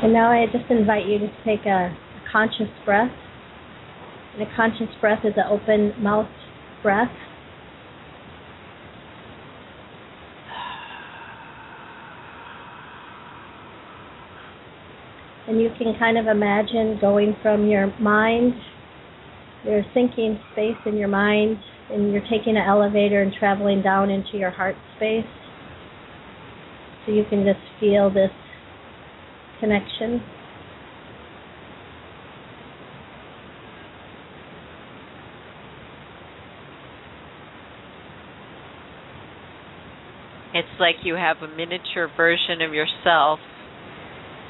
And now I just invite you to take a, a conscious breath. And a conscious breath is an open mouth breath. And you can kind of imagine going from your mind, your thinking space in your mind, and you're taking an elevator and traveling down into your heart space. So you can just feel this connection. It's like you have a miniature version of yourself,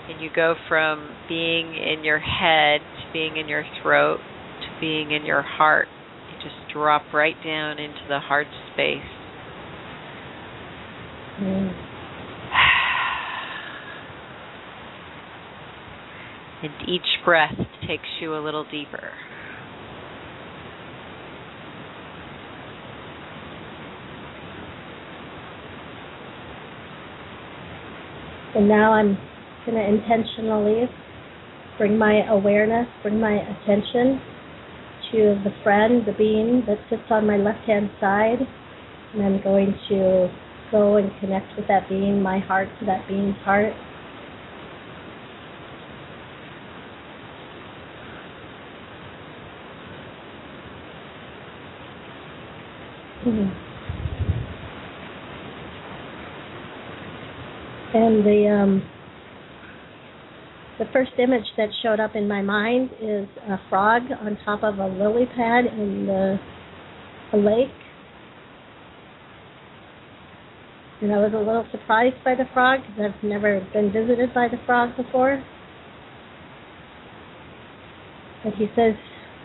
and you go from being in your head to being in your throat to being in your heart. You just drop right down into the heart space. Mm. And each breath takes you a little deeper. And now I'm going to intentionally bring my awareness, bring my attention to the friend, the being that sits on my left hand side. And I'm going to go and connect with that being, my heart to that being's heart. Mm-hmm. And the um, the first image that showed up in my mind is a frog on top of a lily pad in the a lake. And I was a little surprised by the frog because I've never been visited by the frog before. But he says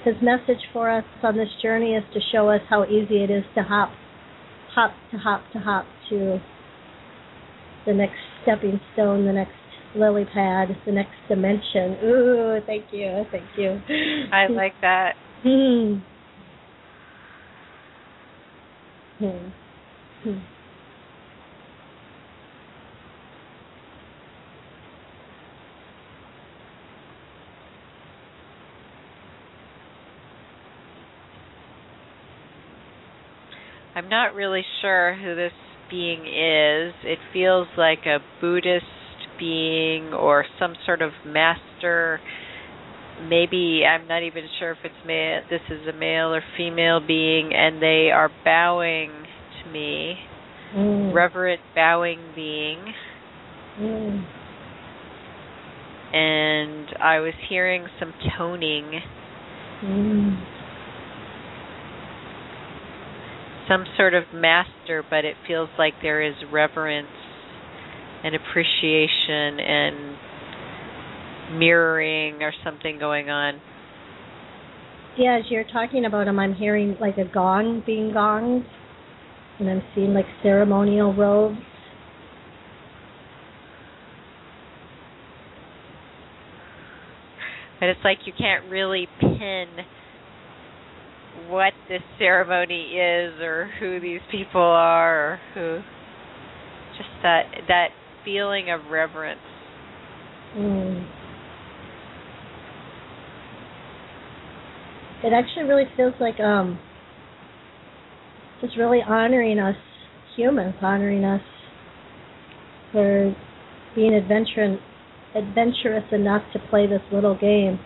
his message for us on this journey is to show us how easy it is to hop, hop to hop to hop to the next stepping stone, the next lily pad, the next dimension. Ooh, thank you, thank you. I like that. Hmm. Hmm. Hmm. I'm not really sure who this being is. It feels like a Buddhist being or some sort of master. Maybe I'm not even sure if it's male. This is a male or female being, and they are bowing to me. mm. reverent bowing being. Mm. And I was hearing some toning. Mm. Some sort of master, but it feels like there is reverence and appreciation and mirroring or something going on. Yeah, as you're talking about them, I'm hearing like a gong being gonged, and I'm seeing like ceremonial robes. But it's like you can't really pin what this ceremony is or who these people are or who just that that feeling of reverence. Mm. It actually really feels like um just really honoring us humans, honoring us for being adventurous adventurous enough to play this little game.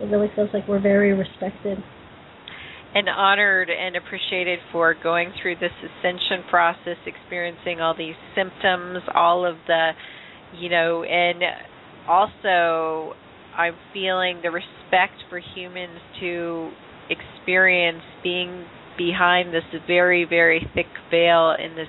It really feels like we're very respected. And honored and appreciated for going through this ascension process, experiencing all these symptoms, all of the, you know, and also I'm feeling the respect for humans to experience being behind this very, very thick veil in this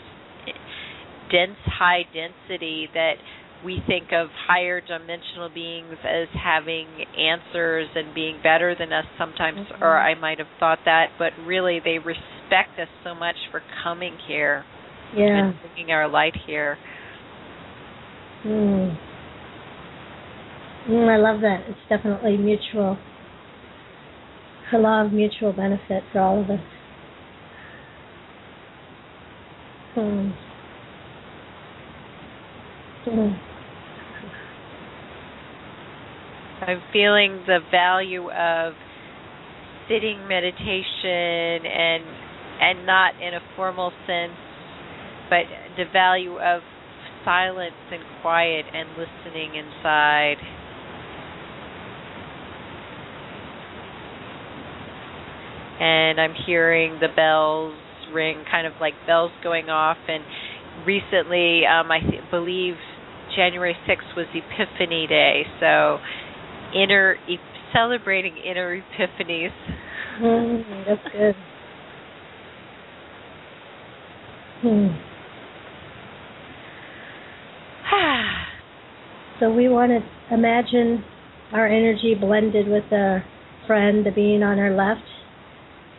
dense, high density that we think of higher dimensional beings as having answers and being better than us sometimes, mm-hmm. or I might have thought that, but really they respect us so much for coming here yeah. and bringing our light here. Mm. Mm, I love that. It's definitely mutual. A law of mutual benefit for all of us. Hmm. Hmm. I'm feeling the value of sitting meditation and and not in a formal sense, but the value of silence and quiet and listening inside. and I'm hearing the bells ring, kind of like bells going off. And recently, um, I th- believe January 6th was Epiphany Day, so inner celebrating inner epiphanies. Mm, that's good. Hmm. so we want to imagine our energy blended with a friend, the being on our left,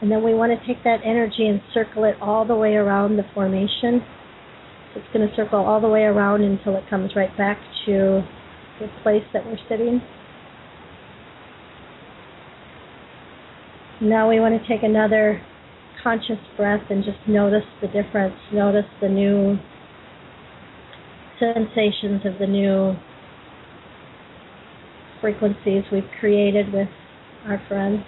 and then we want to take that energy and circle it all the way around the formation. So it's going to circle all the way around until it comes right back to the place that we're sitting. Now we want to take another conscious breath and just notice the difference. Notice the new sensations of the new frequencies we've created with our friends.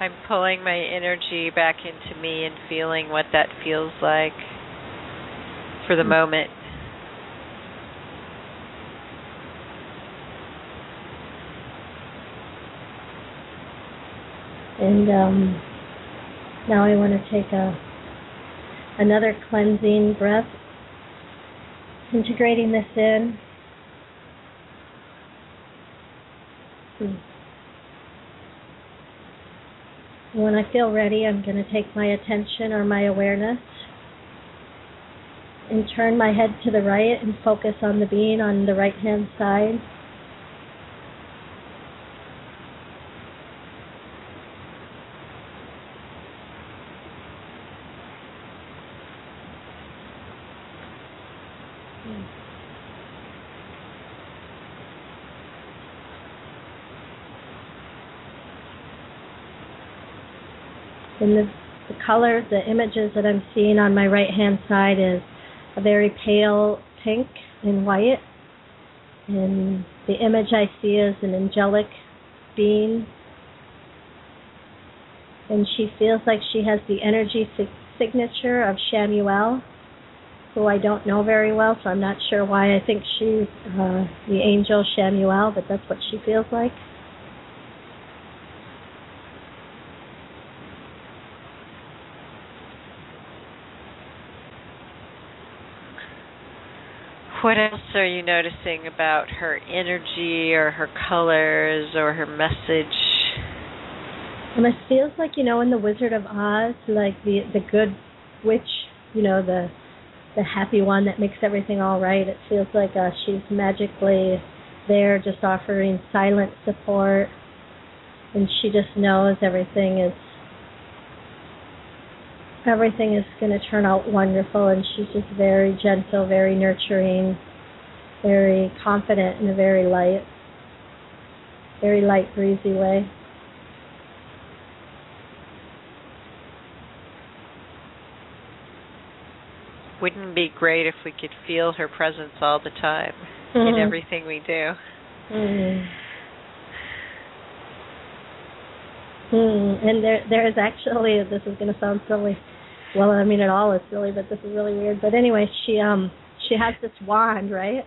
I'm pulling my energy back into me and feeling what that feels like for the mm-hmm. moment. And um, now I want to take a another cleansing breath, integrating this in. Hmm. When I feel ready, I'm going to take my attention or my awareness and turn my head to the right and focus on the being on the right hand side. And the, the color, the images that I'm seeing on my right hand side is a very pale pink and white. And the image I see is an angelic being. And she feels like she has the energy signature of Shamuel, who I don't know very well, so I'm not sure why I think she's uh, the angel Shamuel, but that's what she feels like. What else are you noticing about her energy or her colors or her message? And it feels like, you know, in The Wizard of Oz, like the, the good witch, you know, the the happy one that makes everything all right. It feels like uh, she's magically there, just offering silent support, and she just knows everything is everything is going to turn out wonderful. And she's just very gentle, very nurturing, very confident in a very light, very light, breezy way. Wouldn't it be great if we could feel her presence all the time Mhm. in everything we do? Mm. Hmm. And there, there is actually. This is going to sound silly. Well, I mean, it all is silly, but this is really weird. But anyway, she um, she has this wand, right?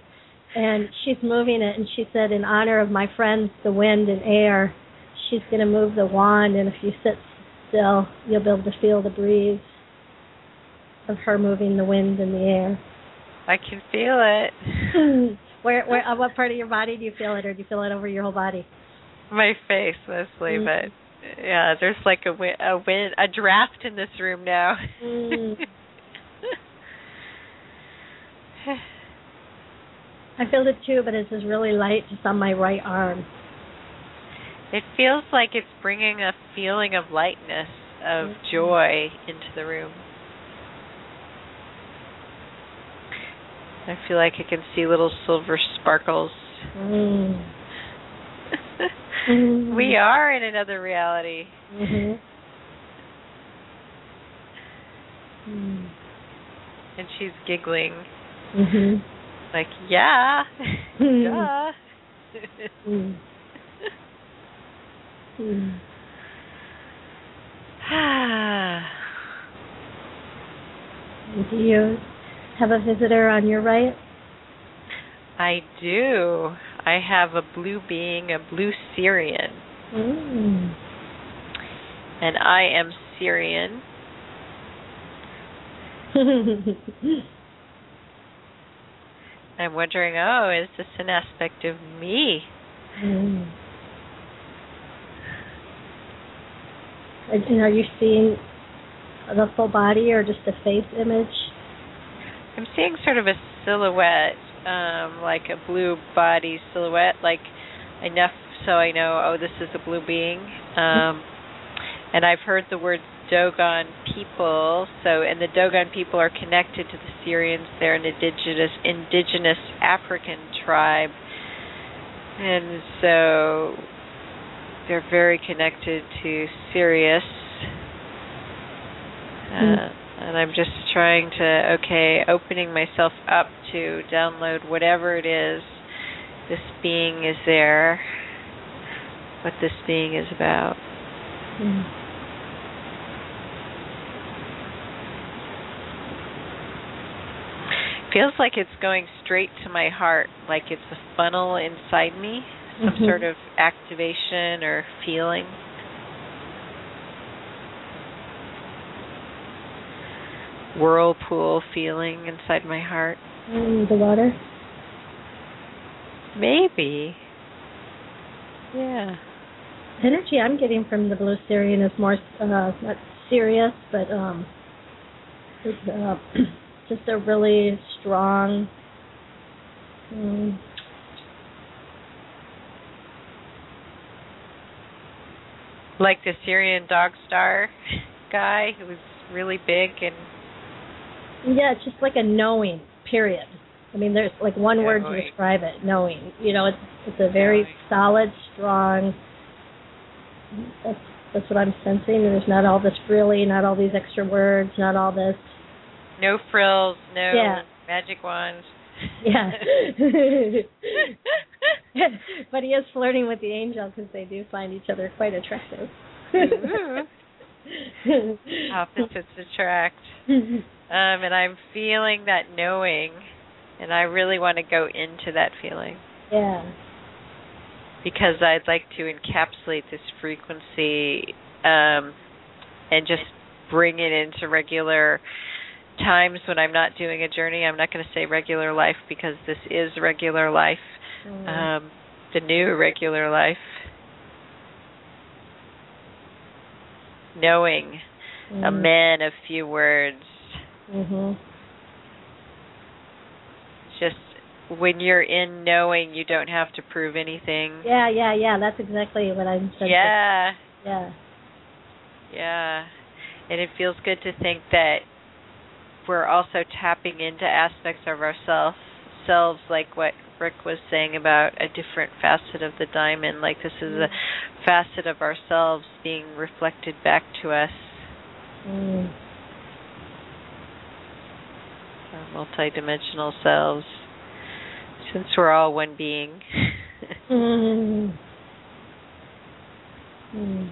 And she's moving it, and she said, in honor of my friends, the wind and air, she's going to move the wand, and if you sit still, you'll be able to feel the breeze of her moving the wind in the air. I can feel it. where, where, on what part of your body do you feel it, or do you feel it over your whole body? My face mostly, Mm. but yeah, there's like a wi- a wind, a draft in this room now. Mm. I feel it too, but it's just really light, just on my right arm. it feels like it's bringing a feeling of lightness, of Mhm. joy into the room. I feel like I can see little silver sparkles. Mm. Mhm. we are in another reality. Mhm. Mm. And she's giggling, Mhm. like, yeah, Hmm. duh. Mm. Mm. Have a visitor on your right? I do. I have a blue being, a blue Sirian, Mm. and I am Sirian. I'm wondering, oh, is this an aspect of me? Mm. And are you seeing the full body or just a face image? I'm seeing sort of a silhouette, um, like a blue body silhouette, like enough so I know, oh, this is a blue being. Um, and I've heard the word Dogon people. So, and the Dogon people are connected to the Sirians. They're an indigenous indigenous African tribe, and so they're very connected to Sirius. Uh, and I'm just trying to okay, opening myself up to download whatever it is this being is there, what this being is about. Mm. Feels like it's going straight to my heart, like it's a funnel inside me, some Mhm. sort of activation or feeling. Whirlpool feeling inside my heart. Mm, the water. Maybe. Yeah. energy I'm getting from the blue Sirian is more uh, not serious, but um, it's uh, just a really strong. Um, Like the Sirian dog star guy who was really big and yeah, it's just like a knowing. Period. I mean, there's like one word to describe it. Knowing. You know, it's it's a very Knowing. solid, strong. That's that's what I'm sensing. There's not all this frilly, not all these extra words, not all this. no frills, no Yeah. magic wand. Yeah. but he is flirting with the angel because they do find each other quite attractive. Mm-hmm. Ooh. Opposites attract. Um, and I'm feeling that knowing, and I really want to go into that feeling yeah. because I'd like to encapsulate this frequency um, and just bring it into regular times when I'm not doing a journey, I'm not going to say regular life because this is regular life, Mm. um, the new regular life. Knowing a Mm. man of few words. Mhm. Just when you're in knowing, you don't have to prove anything. Yeah, yeah, yeah. That's exactly what I'm saying. Yeah. Yeah. Yeah. And it feels good to think that we're also tapping into aspects of ourselves selves like what Rick was saying about a different facet of the diamond. Like this is a facet of ourselves being reflected back to us. Mm. Our multidimensional selves. Since we're all one being. Mm. Mm.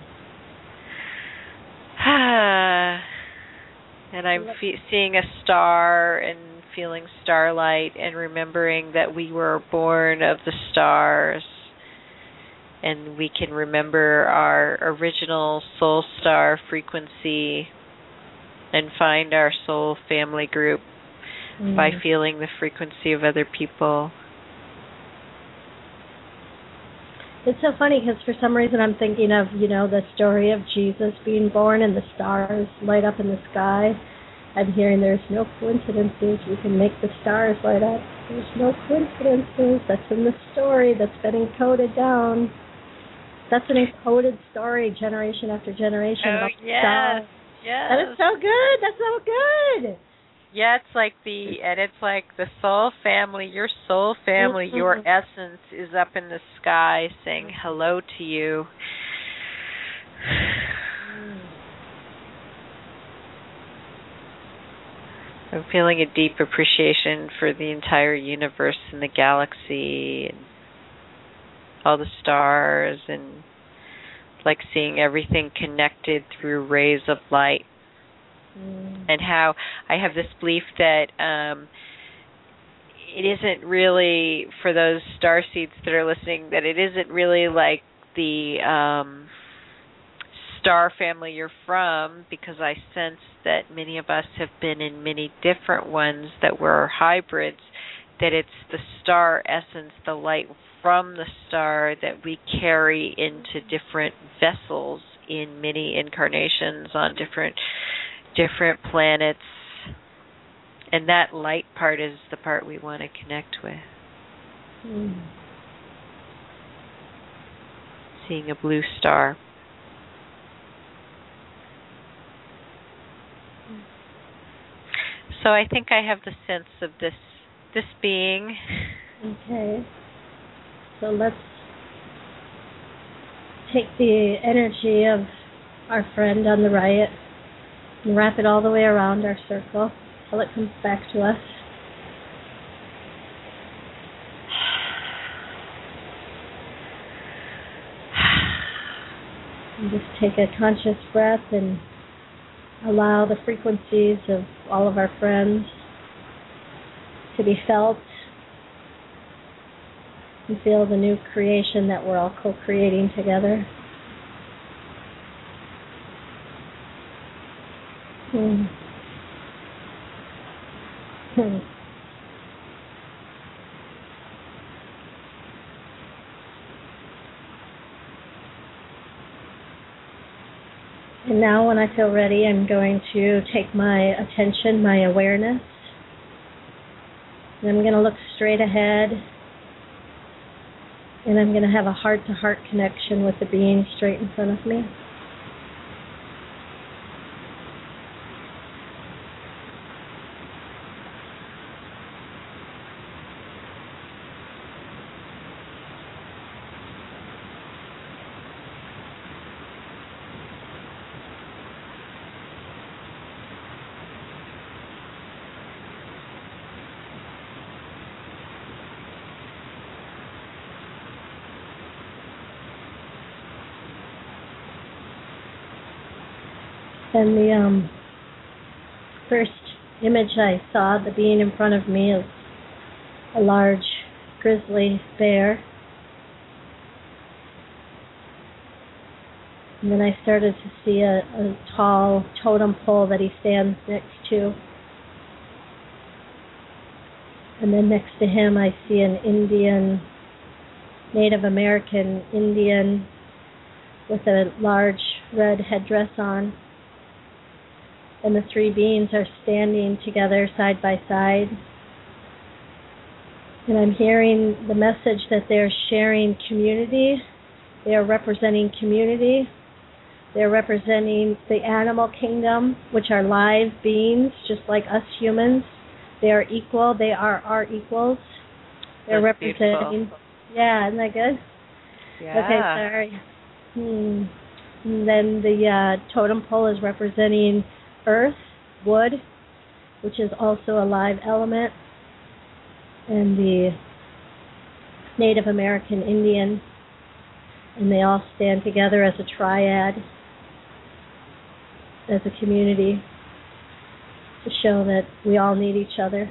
and I'm fe- seeing a star and feeling starlight and remembering that we were born of the stars and we can remember our original soul star frequency and find our soul family group by Mm. feeling the frequency of other people. It's so funny because for some reason I'm thinking of you know the story of Jesus being born and the stars light up in the sky. I'm hearing there's no coincidences. We can make the stars light up. There's no coincidences. That's in the story that's been encoded down. That's an encoded story, generation after generation. Oh, yes. stars. Yes. That is so good. That's so good. Yeah, it's like the and it's like the soul family, your soul family, your Mhm. essence is up in the sky saying hello to you. I'm feeling a deep appreciation for the entire universe and the galaxy and all the stars and like seeing everything connected through rays of light Mm. and how I have this belief that um it isn't really for those star seeds that are listening that it isn't really like the um star family you're from because I sense that many of us have been in many different ones that were hybrids that it's the star essence the light from the star that we carry into different vessels in many incarnations on different different planets and that light part is the part we want to connect with Mm. seeing a blue star so i think i have the sense of this this being Okay. So let's take the energy of our friend on the right and wrap it all the way around our circle till it comes back to us. And just take a conscious breath and allow the frequencies of all of our friends to be felt and feel the new creation that we're all co-creating together. Hmm. Hmm. And now, when I feel ready, I'm going to take my attention, my awareness, and I'm going to look straight ahead and I'm going to have a heart to heart connection with the being straight in front of me. And the um, first image I saw, the being in front of me, is a large grizzly bear. And then I started to see a, a tall totem pole that he stands next to. And then next to him, I see an Indian, Native American Indian with a large red headdress on. And the three beings are standing together side by side. And I'm hearing the message that they're sharing community. They are representing community. They're representing the animal kingdom, which are live beings, just like us humans. They are equal. They are our equals. They're That's representing. beautiful. Yeah, isn't that good? Yeah. Okay, sorry. Hmm. And then the uh, totem pole is representing earth, wood, which is also a live element, and the Native American Indian, and they all stand together as a triad, as a community, to show that we all need each other.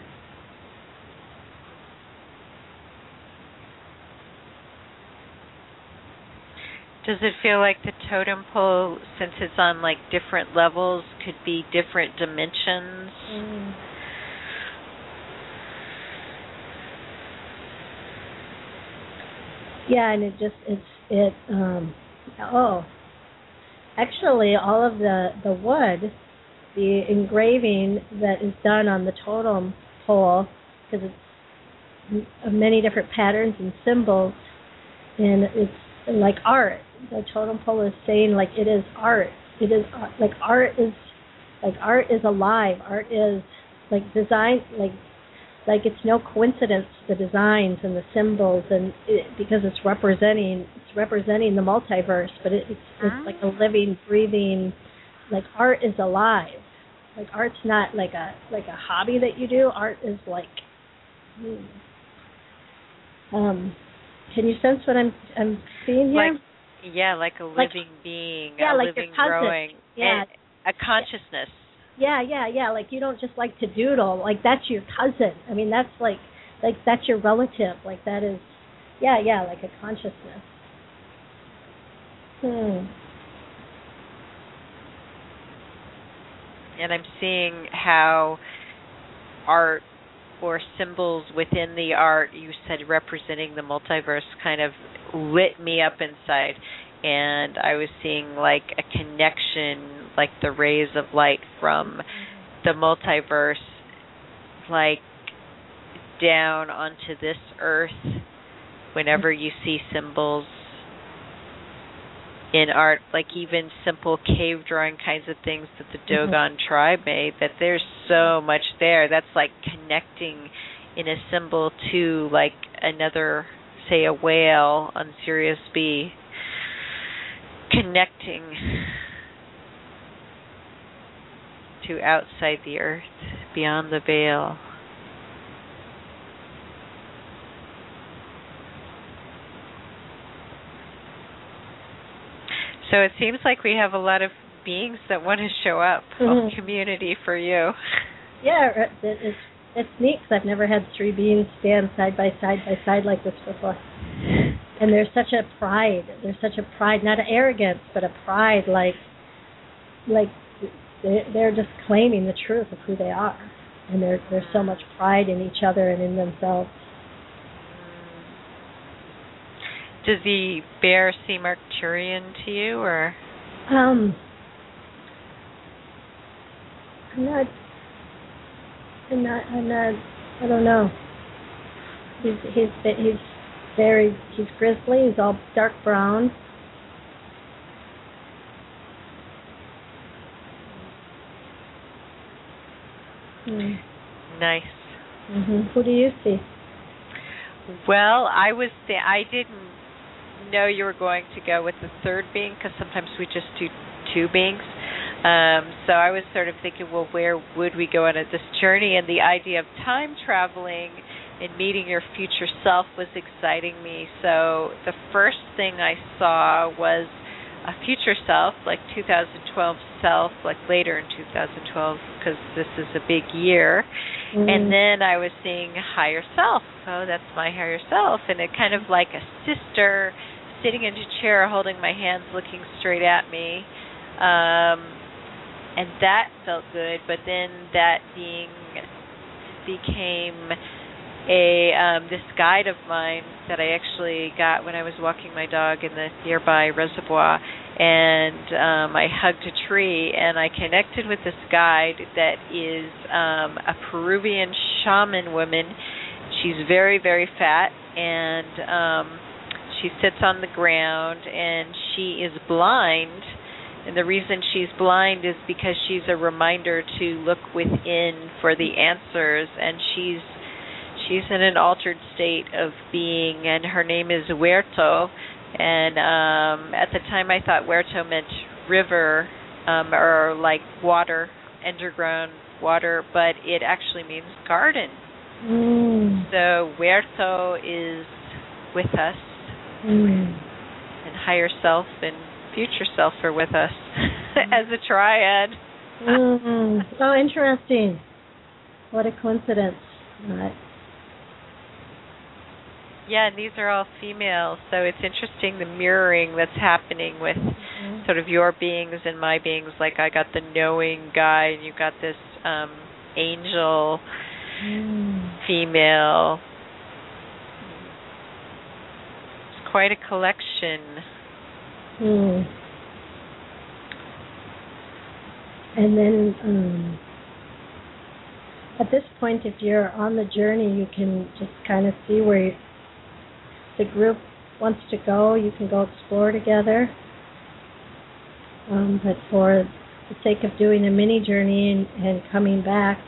Does it feel like the totem pole, since it's on like different levels, could be different dimensions? Yeah, and it just it's it um oh. Actually all of the the wood the engraving that is done on the totem pole because it's many different patterns and symbols and it's like art the totem pole is saying like it is art. It is art. like art is like art is alive. Art is like design like like it's no coincidence the designs and the symbols and it, because it's representing it's representing the multiverse but it, it's it's like a living breathing like art is alive. Like art's not like a like a hobby that you do. Art is like hmm. um can you sense what i'm i'm seeing here? Like yeah, like a Like- living being, yeah, a like living growing, Yeah. and a consciousness. Yeah, yeah, yeah. Like you don't just like to doodle. Like that's your cousin. I mean, that's like like that's your relative. Like that is yeah, yeah, like a consciousness. Hmm. and I'm seeing how art or symbols within the art you said representing the multiverse kind of lit me up inside. And I was seeing like a connection like the rays of light from the multiverse like down onto this earth whenever you see symbols in art, like even simple cave drawing kinds of things that the Mhm. Dogon tribe made, that there's so much there. That's like connecting in a symbol to like another, say, a whale on Sirius B, connecting to outside the earth, beyond the veil. So it seems like we have a lot of beings that want to show up Mhm. community for you. Yeah, it, it's it's neat 'cause I've never had three beings stand side by side by side like this before. And there's such a pride. There's such a pride, not an arrogance, but a pride. Like, like they- they're just claiming the truth of who they are, and there there's so much pride in each other and in themselves. Does the bear seem Arcturian to you, or Um, I'm not. I'm not. I'm not. I don't know. He's he's he's very he's grizzly. He's all dark brown. Mm. nice? hmm Who do you see? Well, I was th- I didn't know you were going to go with the third being because sometimes we just do two beings. Um, so I was sort of thinking, well, where would we go on this journey? And the idea of time traveling and meeting your future self was exciting me. So the first thing I saw was a future self, like 2012 self, like later in 2012, because this is a big year. Mm. And then I was seeing higher self. Oh, that's my higher self. And it kind of like a sister sitting in a chair holding my hands looking straight at me. Um and that felt good, but then that being became a um, this guide of mine that I actually got when I was walking my dog in the nearby reservoir, and um, I hugged a tree, and I connected with this guide that is um, a Peruvian shaman woman. She's very very fat, and um, she sits on the ground, and she is blind. And the reason she's blind is because she's a reminder to look within for the answers, and she's she's in an altered state of being, and her name is Huerto. And um, at the time, I thought Huerto meant river um, or like water, underground water, but it actually means garden. Mm. So Huerto is with us, Mm. and higher self and future self are with us as a triad. Mm. So interesting. What a coincidence. Right. Yeah, and these are all females, so it's interesting the mirroring that's happening with sort of your beings and my beings. Like I got the knowing guy, and you got this um angel Mm. female. It's quite a collection. Mm. And then um, at this point, if you're on the journey, you can just kind of see where you, the group wants to go. You can go explore together. Um, but for the sake of doing a mini journey and, and coming back,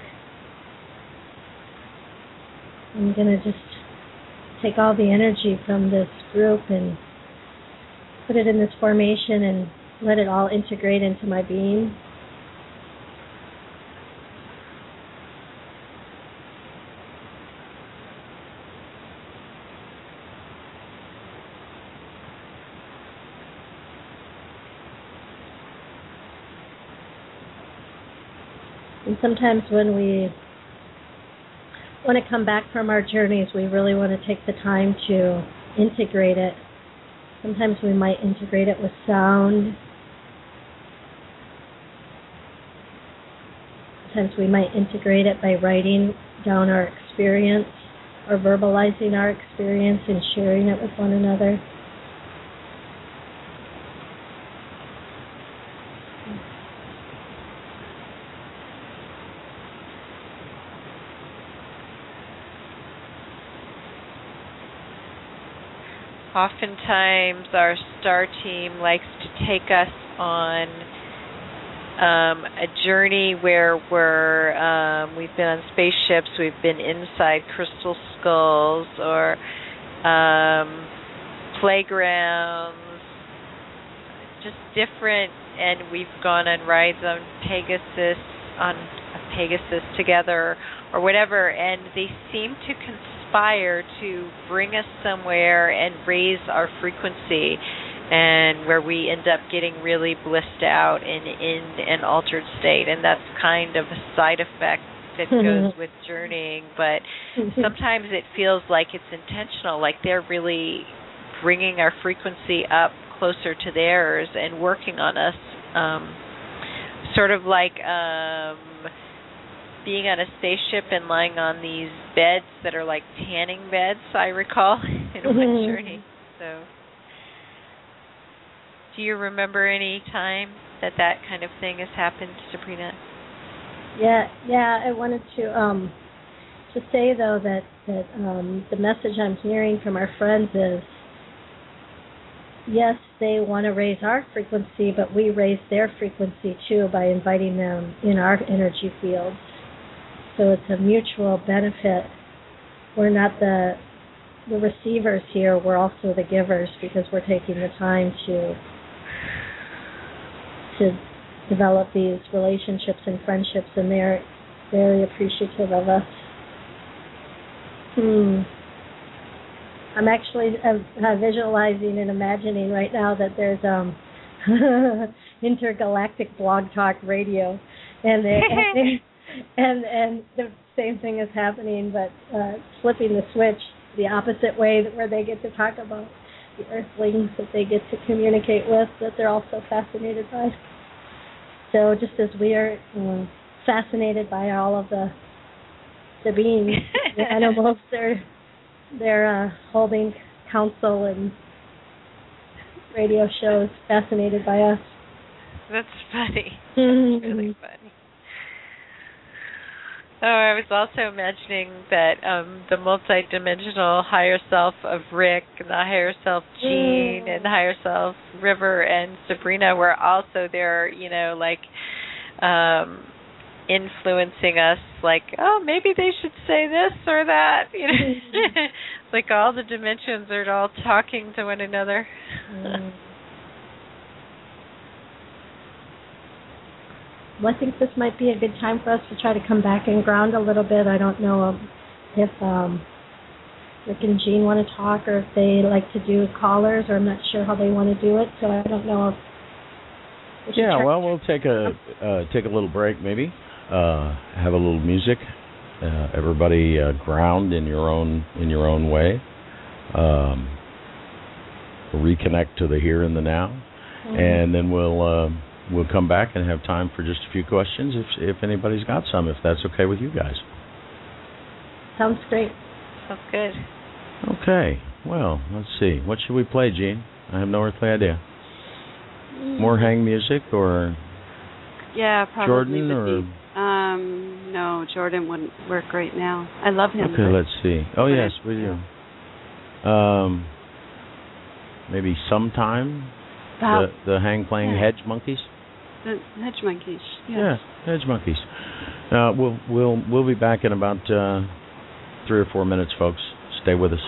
I'm going to just take all the energy from this group and put it in this formation and let it all integrate into my being. And sometimes when we want to come back from our journeys, we really want to take the time to integrate it. Sometimes we might integrate it with sound. Sometimes we might integrate it by writing down our experience or verbalizing our experience and sharing it with one another. Oftentimes, our star team likes to take us on um, a journey where we're um, we've been on spaceships, we've been inside crystal skulls or um, playgrounds, just different. And we've gone on rides on Pegasus, on a Pegasus together, or whatever. And they seem to conspire to bring us somewhere and raise our frequency and where we end up getting really blissed out and in an altered state. And that's kind of a side effect that goes with journeying but sometimes it feels like it's intentional like they're really bringing our frequency up closer to theirs and working on us um sort of like um being on a spaceship and lying on these beds that are like tanning beds I recall in one Mhm. journey so do you remember any time that that kind of thing has happened, Sabrina? Yeah, yeah. I wanted to um to say though that that um the message I'm hearing from our friends is yes, they want to raise our frequency, but we raise their frequency too by inviting them in our energy fields. So it's a mutual benefit. We're not the the receivers here, we're also the givers because we're taking the time to to develop these relationships and friendships and they're very appreciative of us. Hmm. I'm actually uh, uh, visualizing and imagining right now that there's um intergalactic blog talk radio and they, and, and the same thing is happening but uh flipping the switch the opposite way that where they get to talk about the earthlings that they get to communicate with that they're also fascinated by. So just as we are um, fascinated by all of the the beings the animals. They're they're uh, holding council and radio shows, fascinated by us. That's funny. That's really funny. Oh, I was also imagining that um the multi-dimensional higher self of Rick, and the higher self Jean, and the higher self River and Sabrina were also there, you know, like um influencing us like, oh, maybe they should say this or that, you know. like all the dimensions are all talking to one another. Mm. Well, I think this might be a good time for us to try to come back and ground a little bit. I don't know if um, Rick and Jean want to talk or if they like to do callers, or I'm not sure how they want to do it. So I don't know if. we Yeah, well, we'll take a uh, take a little break, maybe. Uh, have a little music. Uh, everybody uh, ground in your own in your own way. Um, reconnect to the here and the now, Mhm. and then we'll uh, we'll come back and have time for just a few questions if if anybody's got some. If that's okay with you guys. Sounds great. Sounds good. Okay. Well, let's see. What should we play, Jean? I have no earthly idea. More hang music or Yeah, probably Jordan would or be. Um, no, Jordan wouldn't work right now. I love him. Okay, but let's see. Oh yes, we do. Um, maybe sometime the the hang playing yeah. hedge monkeys. The hedge monkeys. Yes. Yeah, hedge monkeys. Uh, we'll we'll we'll be back in about uh, three or four minutes, folks. Stay with us.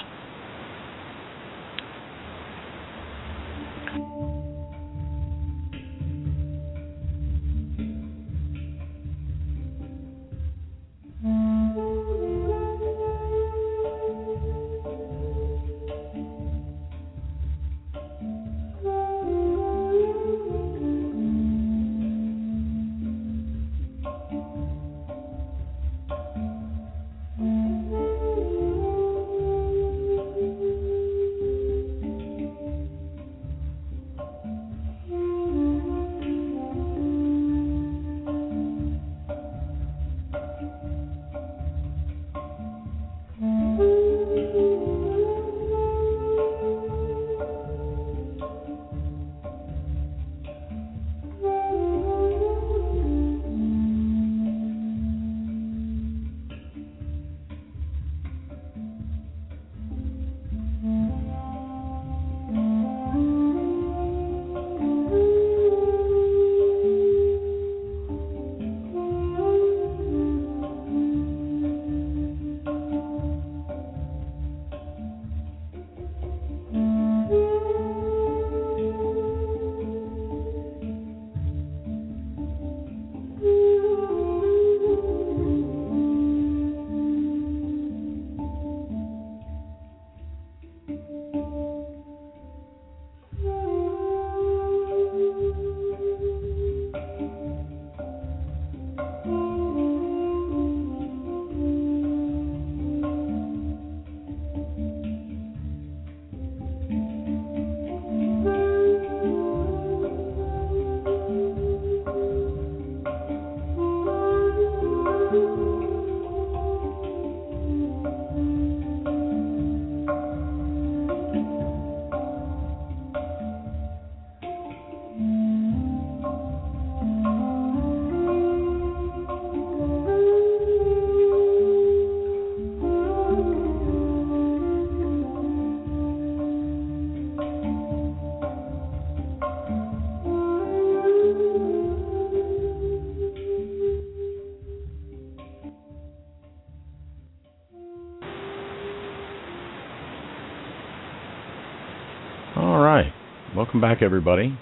Welcome back, everybody.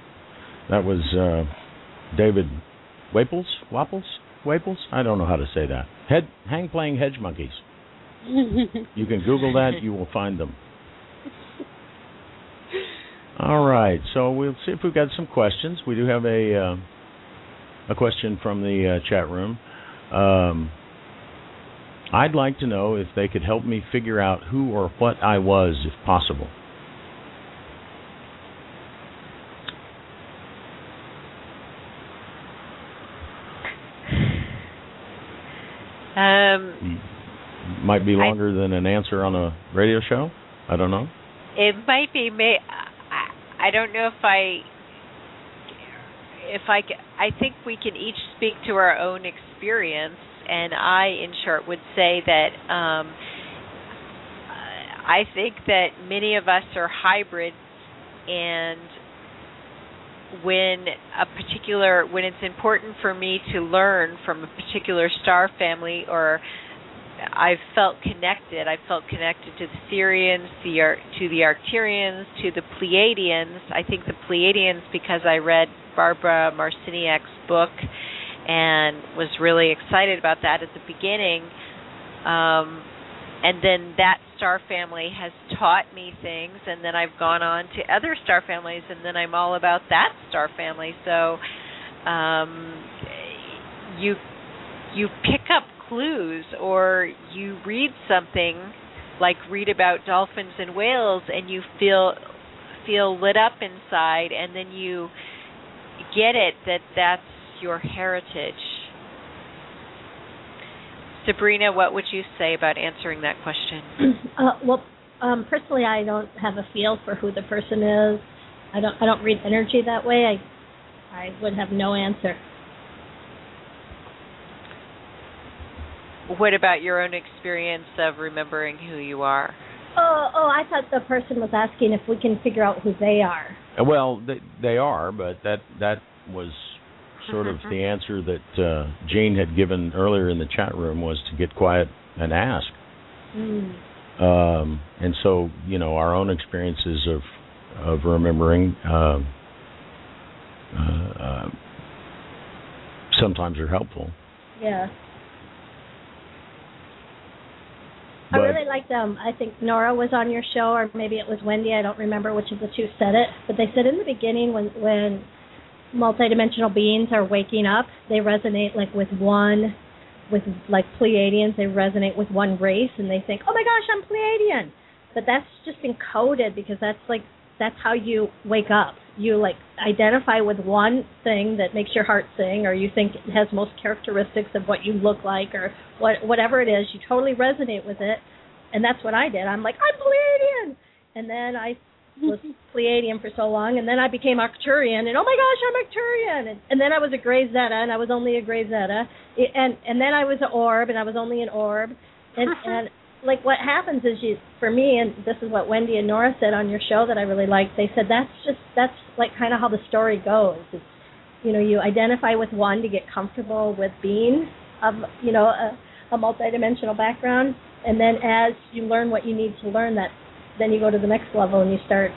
That was uh, David Waples? Wapples? Waples? I don't know how to say that. Head hang playing hedge monkeys. You can Google that. You will find them. All right. So we'll see if we've got some questions. We do have a uh, a question from the uh, chat room. Um, I'd like to know if they could help me figure out who or what I was, if possible. Um, might be longer I, than an answer on a radio show. I don't know. It might be. May I, I don't know if I if I I think we can each speak to our own experience, and I, in short, would say that um, I think that many of us are hybrids, and when a particular when it's important for me to learn from a particular star family or I've felt connected. I've felt connected to the Sirians, the to the Arcturians, to the Pleiadians. I think the Pleiadians because I read Barbara Marciniak's book and was really excited about that at the beginning. Um, and then that star family has taught me things and then I've gone on to other star families and then I'm all about that star family. So um you you pick up clues or you read something like read about dolphins and whales and you feel feel lit up inside and then you get it that that's your heritage Sabrina, what would you say about answering that question? Uh, well, um, personally, I don't have a feel for who the person is. I don't. I don't read energy that way. I, I would have no answer. What about your own experience of remembering who you are? Oh, oh, I thought the person was asking if we can figure out who they are. Well, they, they are, but that that was sort of the answer that uh, Jane had given earlier in the chat room was to get quiet and ask. Mm. Um, and so, you know, our own experiences of of remembering uh, uh, sometimes are helpful. Yeah. But, I really liked um I think Nora was on your show or maybe it was Wendy, I don't remember which of the two said it, but they said in the beginning when when multidimensional beings are waking up, they resonate like with one, with like Pleiadians, they resonate with one race, and they think, oh my gosh, I'm Pleiadian. But that's just encoded because that's like that's how you wake up. You like identify with one thing that makes your heart sing, or you think it has most characteristics of what you look like, or what whatever it is. You totally resonate with it, and that's what I did. I'm like, I'm Pleiadian, and then I was Pleiadian for so long, and then I became Arcturian, and oh my gosh, I'm Arcturian, and, and then I was a Grey Zeta, and I was only a Grey Zeta, and and then I was an Orb, and I was only an Orb, and and like what happens is you, for me, and this is what Wendy and Nora said on your show that I really liked. They said that's just that's like kind of how the story goes. It's you know you identify with one to get comfortable with being of you know a, a multidimensional background, and then as you learn what you need to learn, that then you go to the next level and you start,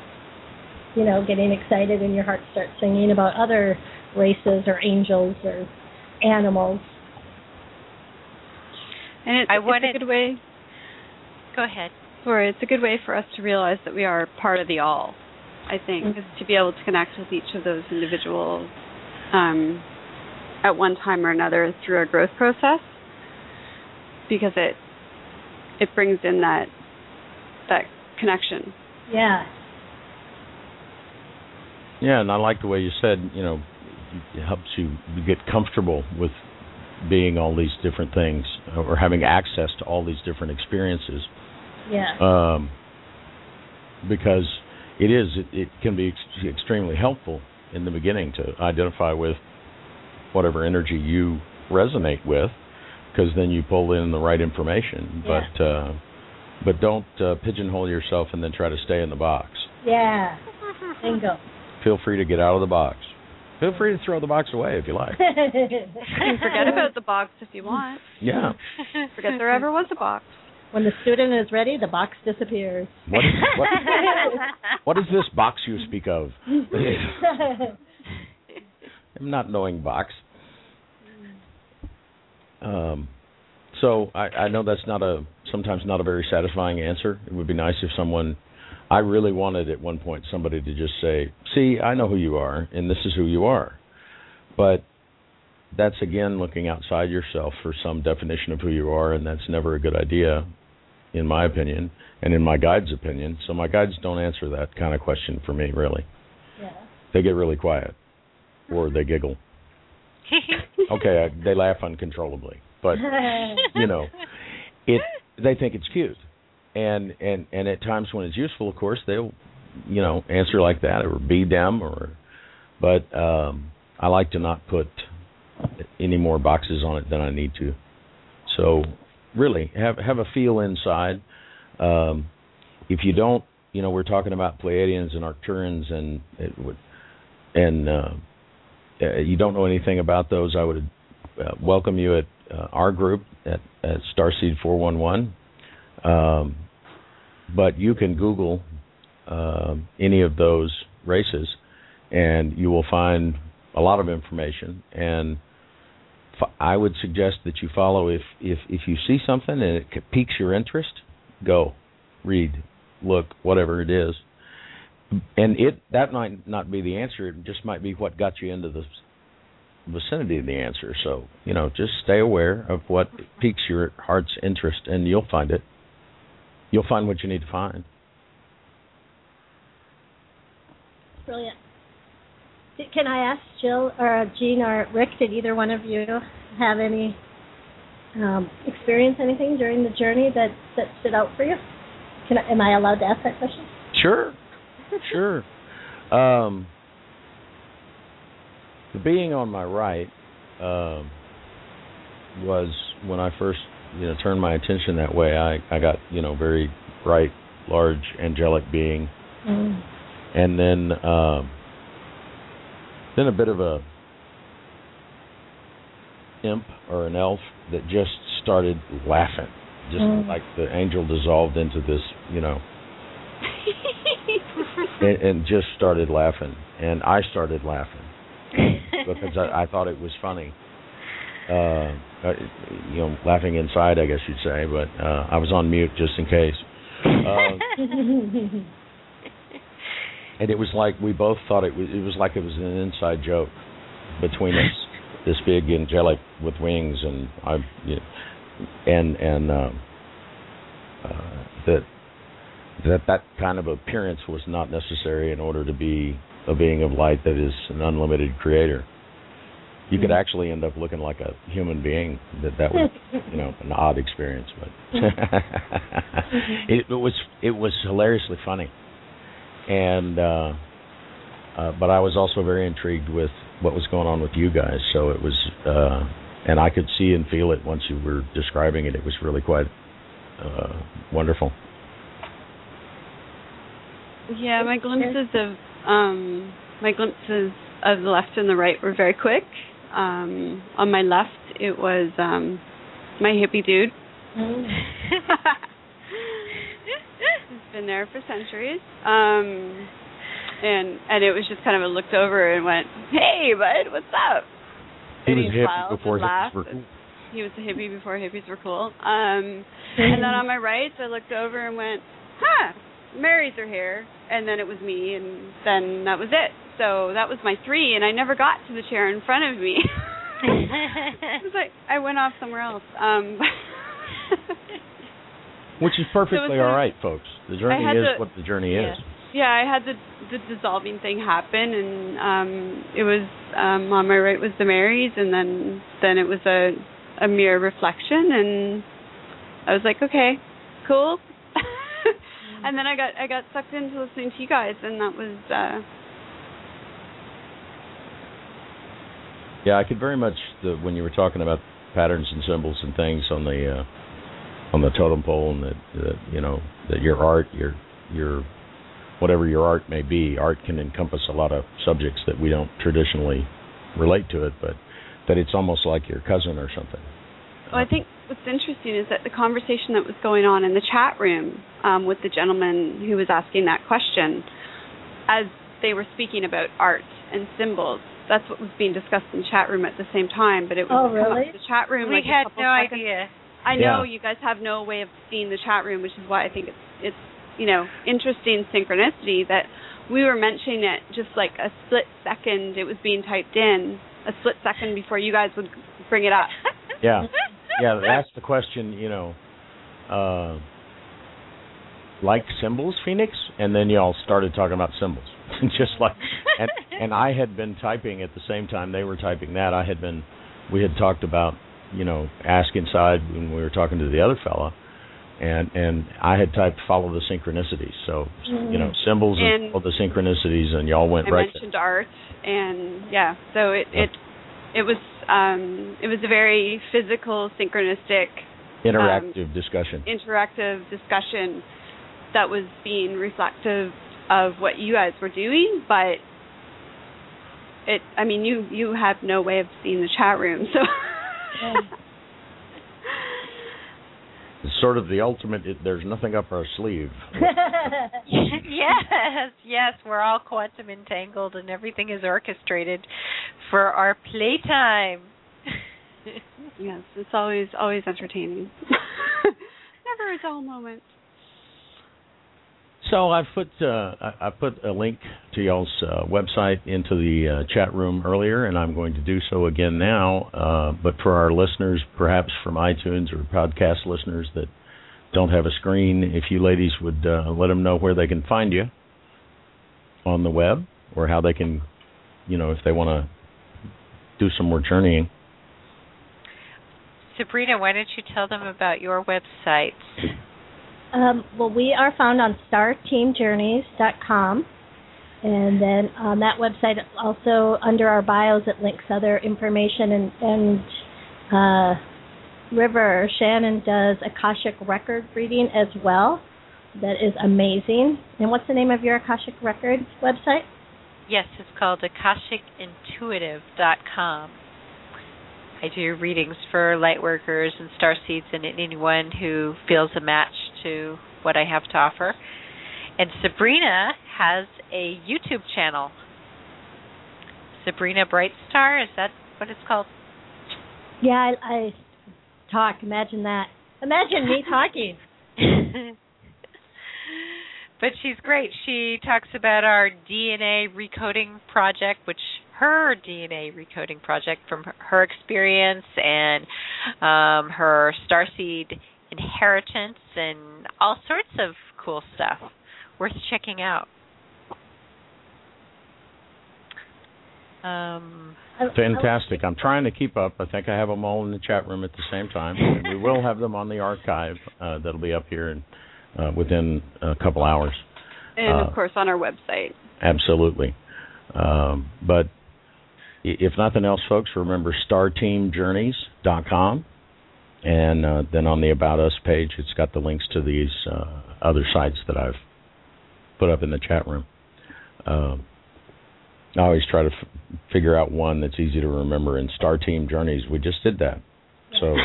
you know, getting excited and your heart starts singing about other races or angels or animals. And it's, I wanted, it's a good way. Go ahead. Sorry, it's a good way for us to realize that we are part of the all. I think mm-hmm. is to be able to connect with each of those individuals um, at one time or another through our growth process, because it it brings in that that connection. Yeah. Yeah, and I like the way you said, you know, it helps you get comfortable with being all these different things or having access to all these different experiences. Yeah. Um, because it is, it, it can be ex- extremely helpful in the beginning to identify with whatever energy you resonate with, because then you pull in the right information. Yeah. But uh, but don't uh, pigeonhole yourself and then try to stay in the box. Yeah. Bingo. Feel free to get out of the box. Feel free to throw the box away if you like. forget about the box if you want. Yeah. Forget there ever was a box. When the student is ready, the box disappears. What is, what, what is this box you speak of? I'm not knowing box. Um, so I, I know that's not a sometimes not a very satisfying answer. It would be nice if someone I really wanted at one point somebody to just say, "See, I know who you are, and this is who you are." But that's again looking outside yourself for some definition of who you are, and that's never a good idea, in my opinion, and in my guide's opinion. So my guides don't answer that kind of question for me, really. Yeah. They get really quiet, or they giggle. okay, I, they laugh uncontrollably, but you know, it they think it's cute, and and and at times when it's useful, of course, they'll you know answer like that or be them or, but um, I like to not put any more boxes on it than I need to. So really have have a feel inside. Um, if you don't, you know, we're talking about Pleiadians and Arcturians, and it would, and uh, uh, you don't know anything about those, I would uh, welcome you at uh, our group at, at Starseed 411. Um, but you can Google uh, any of those races, and you will find a lot of information. And I would suggest that you follow if if if you see something and it piques your interest, go, read, look, whatever it is. And it that might not be the answer. It just might be what got you into the vicinity of the answer. So you know, just stay aware of what piques your heart's interest, and you'll find it. You'll find what you need to find. Brilliant. Can I ask Jill or Jean or Rick? Did either one of you have any um, experience anything during the journey that that stood out for you? Can I, am I allowed to ask that question? Sure, sure. Um, the being on my right um, was when I first you know turned my attention that way. I I got you know very bright, large, angelic being, mm. and then. Um, then a bit of a imp or an elf that just started laughing, just mm. like the angel dissolved into this, you know, and, and, just started laughing, and I started laughing because I, I thought it was funny. Uh, you know, laughing inside, I guess you'd say, but uh, I was on mute just in case. Uh, and it was like we both thought it was it was like it was an inside joke between us this big angelic with wings and I you know, and and uh, uh, that that that kind of appearance was not necessary in order to be a being of light that is an unlimited creator. You could mm-hmm. actually end up looking like a human being. That that was you know an odd experience, but it, it was it was hilariously funny and uh, uh, but I was also very intrigued with what was going on with you guys. So it was, uh, and I could see and feel it once you were describing it. It was really quite uh, wonderful. Yeah, my glimpses of um, my glimpses of the left and the right were very quick. Um, on my left, it was um, my hippie dude. Mm. It's been there for centuries. Um, and and it was just kind of a looked over and went, "Hey, bud, what's up?" He and was he hippie before hippies were cool. He was a hippie before hippies were cool. Um, and then on my right, I looked over and went, "Huh, Marys are here." And then it was me, and then that was it. So that was my three, and I never got to the chair in front of me. it was like I went off somewhere else. Um, Which is perfectly so all right, folks. The journey is the, what the journey yeah. is. Yeah, I had the the dissolving thing happen, and um it was um on my right was the Marys, and then then it was a a mirror reflection, and I was like, okay, cool. and then I got I got sucked into listening to you guys, and that was. uh Yeah, I could very much the, when you were talking about patterns and symbols and things on the uh, on the totem pole, and that, that you know that your art, your your whatever your art may be, art can encompass a lot of subjects that we don't traditionally relate to it, but that it's almost like your cousin or something. Well, I think what's interesting is that the conversation that was going on in the chat room um, with the gentleman who was asking that question, as they were speaking about art and symbols, that's what was being discussed in the chat room at the same time. But it was oh, really? the chat room. We like had no seconds. idea. I know yeah. you guys have no way of seeing the chat room, which is why I think it's it's you know interesting synchronicity that we were mentioning it just like a split second it was being typed in, a split second before you guys would bring it up. Yeah, yeah, that's the question. You know, uh, like symbols, Phoenix, and then y'all started talking about symbols, just like, and and I had been typing at the same time they were typing that. I had been, we had talked about you know, ask inside when we were talking to the other fella, and and I had typed follow the synchronicities. So you know symbols And- and follow the synchronicities, and y'all went I right. mentioned art, and yeah, so it it it was um, it was a very physical, synchronistic, there. Interactive discussion. interactive discussion that was being reflective of what you guys were doing, but it I mean you you have no way of seeing the chat room, so It's sort of the ultimate. It, there's nothing up our sleeve. yes, yes, we're all quantum entangled and everything is orchestrated for our playtime. yes, it's always always entertaining. Never a dull moment. So I've put uh, I, I put a link to y'all's uh, website into the uh, chat room earlier, and I'm going to do so again now. Uh, but for our listeners, perhaps from iTunes or podcast listeners that don't have a screen, if you ladies would uh, let them know where they can find you on the web, or how they can, you know, if they want to do some more journeying. Sabrina, why don't you tell them about your website? Um, well, we are found on starteamjourneys.com. And then on that website, also under our bios, it links other information. And, and uh, River Shannon does Akashic record reading as well. That is amazing. And what's the name of your Akashic record website? Yes, it's called AkashicIntuitive.com. I do readings for light workers and star seeds and anyone who feels a match to what I have to offer. And Sabrina has a YouTube channel. Sabrina Brightstar, is that what it's called? Yeah, I, I talk. Imagine that. Imagine me talking. but she's great. She talks about our DNA recoding project, which her DNA recoding project from her experience and um, her starseed inheritance and all sorts of cool stuff worth checking out. Um, Fantastic. I'm trying to keep up. I think I have them all in the chat room at the same time. And we will have them on the archive uh, that'll be up here in, uh, within a couple hours. And Uh, of course on our website. Absolutely. Um, but i- if nothing else, folks, remember starteamjourneys.com. And uh, then on the About Us page, it's got the links to these uh, other sites that I've put up in the chat room. Um, I always try to f- figure out one that's easy to remember. In Star Team Journeys, we just did that. So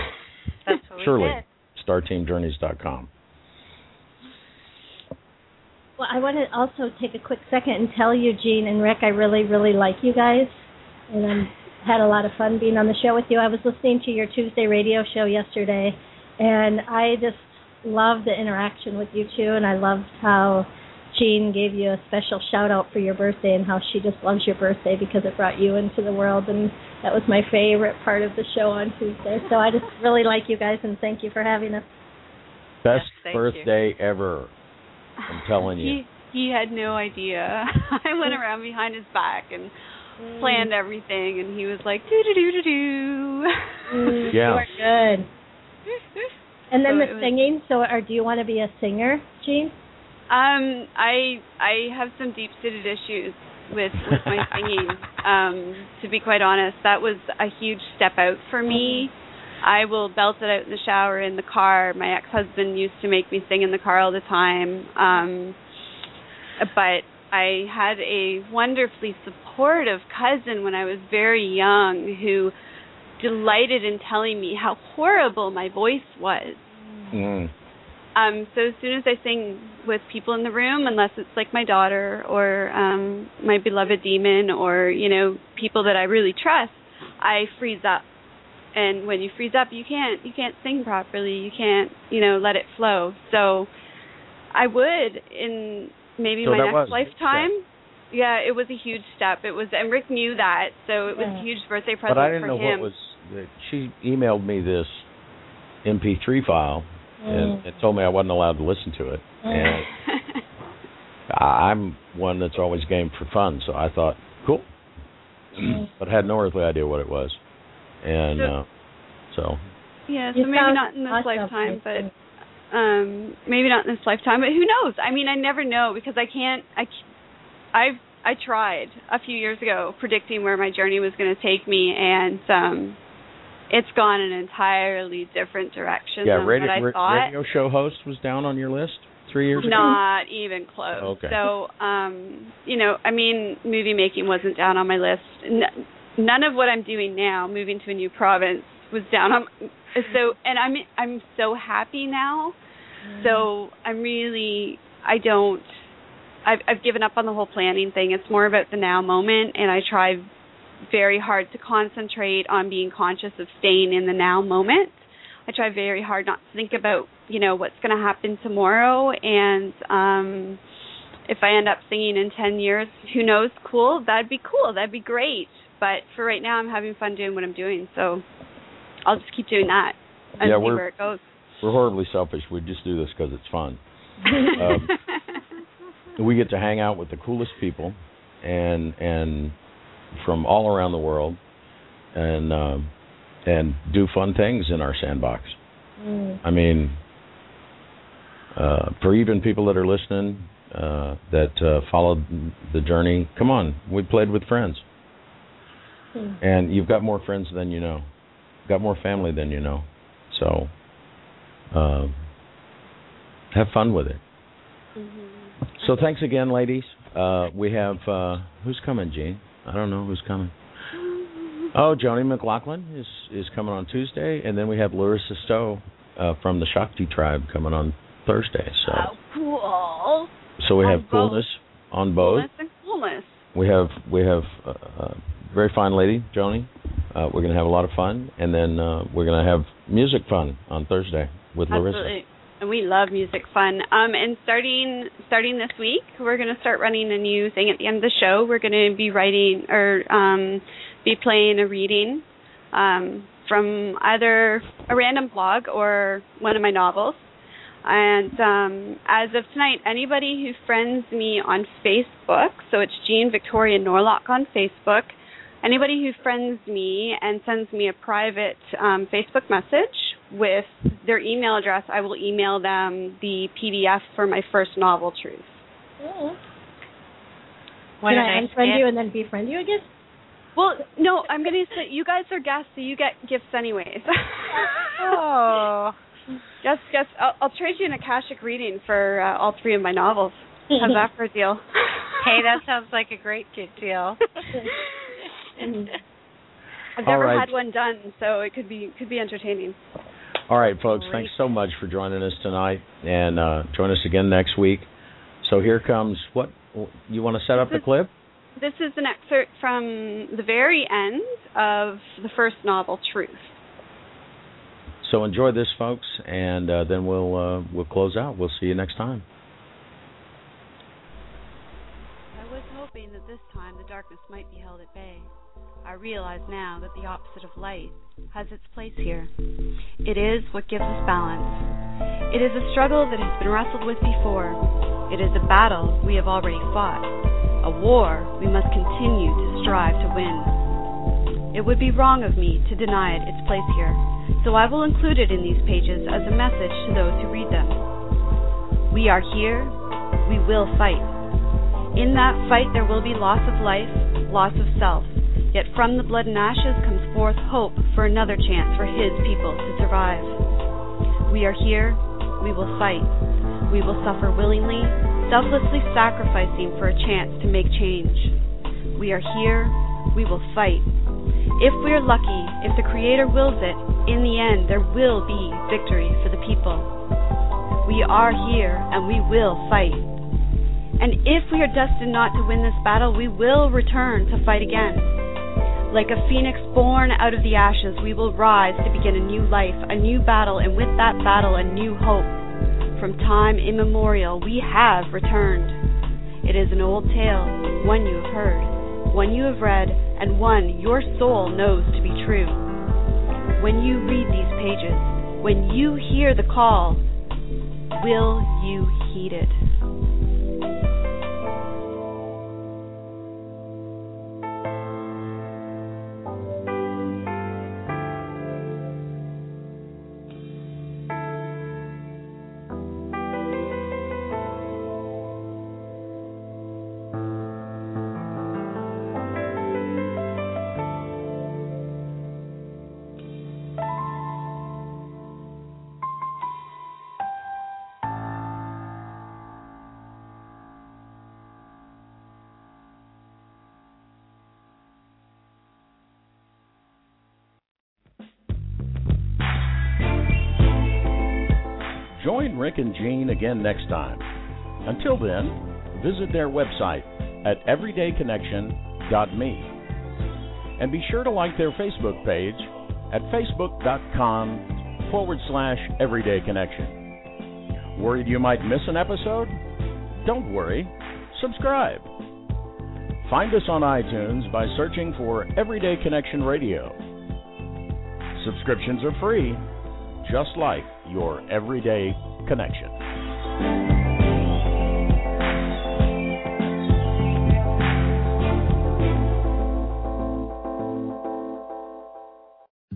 that's what surely, we did. starteamjourneys.com. Well, I want to also take a quick second and tell you, Jean and Rick, I really, really like you guys, and I'm had a lot of fun being on the show with you. I was listening to your Tuesday radio show yesterday, and I just love the interaction with you two, and I loved how Jean gave you a special shout out for your birthday and how she just loves your birthday because it brought you into the world, and that was my favorite part of the show on Tuesday. So I just really like you guys, and thank you for having us. Best Yes, thank you. birthday ever. I'm telling you. He he had no idea. I went around behind his back and planned everything, and he was like do do do do do. Mm, Yeah. You are good. And then So the it was- singing. So, or do you want to be a singer, Jean? Um, I I have some deep seated issues with with my singing. Um, to be quite honest, that was a huge step out for me. I will belt it out in the shower, in the car. My ex husband used to make me sing in the car all the time. Um, but I had a wonderfully supportive cousin when I was very young who delighted in telling me how horrible my voice was. Mm. Um, so as soon as I sing with people in the room, unless it's like my daughter or um, my beloved demon or you know people that I really trust, I freeze up. And when you freeze up, you can't you can't sing properly. You can't you know let it flow. So I would in maybe So my next was lifetime. Yeah, it was a huge step. It was, and Rick knew that, so it was Yeah. a huge birthday present But I didn't for know him. what was. That she emailed me this MP3 file and Mm. it told me I wasn't allowed to listen to it. And I- I'm one that's always game for fun, so I thought, cool. Mm. but I had no earthly idea what it was, and So- uh, so yeah, You so maybe not in this awesome. lifetime, but Um, maybe not in this lifetime, but who knows? I mean, I never know because I can't. I, I've I tried a few years ago predicting where my journey was going to take me, and um, it's gone an entirely different direction Yeah, than radio, what I thought. radio show host was down on your list three years ago. Not even close. Okay. So, um, you know, I mean, movie making wasn't down on my list. N- none of what I'm doing now, moving to a new province, was down on. So, and I'm I'm so happy now. So I'm really I don't. I've I've given up on the whole planning thing. It's more about the now moment, and I try very hard to concentrate on being conscious of staying in the now moment. I try very hard not to think about, you know, what's going to happen tomorrow and um if I end up singing in 10 years, who knows, cool, that'd be cool. That'd be great. But for right now I'm having fun doing what I'm doing. So I'll just keep doing that and Yeah, see we're- where it goes. We're horribly selfish. We just do this because it's fun. Um, we get to hang out with the coolest people, and and from all around the world, and um, and do fun things in our sandbox. Mm. I mean, uh, for even people that are listening uh, that uh, followed the journey, come on, we played with friends, Mm. and you've got more friends than you know, got more family than you know, so uh, have fun with it. So thanks again, ladies. Uh, we have uh, who's coming, Jean? I don't know who's coming. Oh, Joni McLaughlin is is coming on Tuesday, and then we have Larissa Stowe uh, from the Shakti tribe coming on Thursday. So Oh, cool. so we On have both. coolness on both. Coolness and coolness. We have we have uh, a very fine lady, Joni. Uh, we're going to have a lot of fun, and then uh, we're going to have music fun on Thursday with Larissa. Absolutely. And we love music fun. Um, and starting starting this week, we're going to start running a new thing at the end of the show. We're going to be writing or um, be playing a reading um, from either a random blog or one of my novels. And um, as of tonight, anybody who friends me on Facebook, so it's Jean Victoria Norlock on Facebook, anybody who friends me and sends me a private um, Facebook message with their email address, I will email them the PDF for my first novel, Truth. What Can I nice unfriend gift. you and then befriend you again? Well, no, I'm going to say you guys are guests, so you get gifts anyways. Oh. Just, just, I'll, I'll trade you an Akashic reading for uh, all three of my novels. How's that for a deal? Hey, that sounds like a great good deal. I've never right. had one done, so it could be could be entertaining. All right, folks. Great. Thanks so much for joining us tonight, and uh, join us again next week. So here comes what you want to set up the This is- clip. This is an excerpt from the very end of the first novel, Truth. So enjoy this, folks, and uh, then we'll uh, we'll close out. We'll see you next time. I was hoping that this time the darkness might be held at bay. I realize now that the opposite of light has its place here. It is what gives us balance. It is a struggle that has been wrestled with before. It is a battle we have already fought. A war we must continue to strive to win. It would be wrong of me to deny it its place here, so I will include it in these pages as a message to those who read them. We are here. We will fight. In that fight, there will be loss of life, loss of self. Yet from the blood and ashes comes forth hope for another chance for His people to survive. We are here. We will fight. We will suffer willingly, selflessly sacrificing for a chance to make change. We are here. We will fight. If we are lucky, if the Creator wills it, in the end there will be victory for the people. We are here and we will fight. And if we are destined not to win this battle, we will return to fight again. Like a phoenix born out of the ashes, we will rise to begin a new life, a new battle, and with that battle, a new hope. From time immemorial, we have returned. It is an old tale, one you have heard, one you have read, and one your soul knows to be true. When you read these pages, when you hear the call, will you heed it? Rick and Jean again next time. Until then, visit their website at everydayconnection.me. And be sure to like their Facebook page at facebook.com forward slash everydayconnection. Worried you might miss an episode? Don't worry, subscribe. Find us on iTunes by searching for Everyday Connection Radio. Subscriptions are free, just like your everyday connection.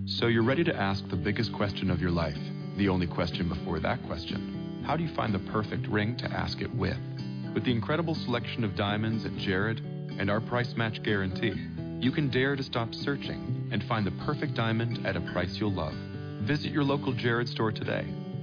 So you're ready to ask the biggest question of your life, the only question before that question. How do you find the perfect ring to ask it with? With the incredible selection of diamonds at Jared and our price match guarantee, you can dare to stop searching and find the perfect diamond at a price you'll love. Visit your local Jared store today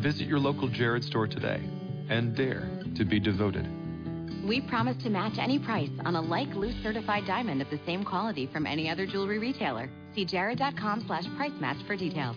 Visit your local Jared store today and dare to be devoted. We promise to match any price on a like loose certified diamond of the same quality from any other jewelry retailer. See jared.com slash price match for details.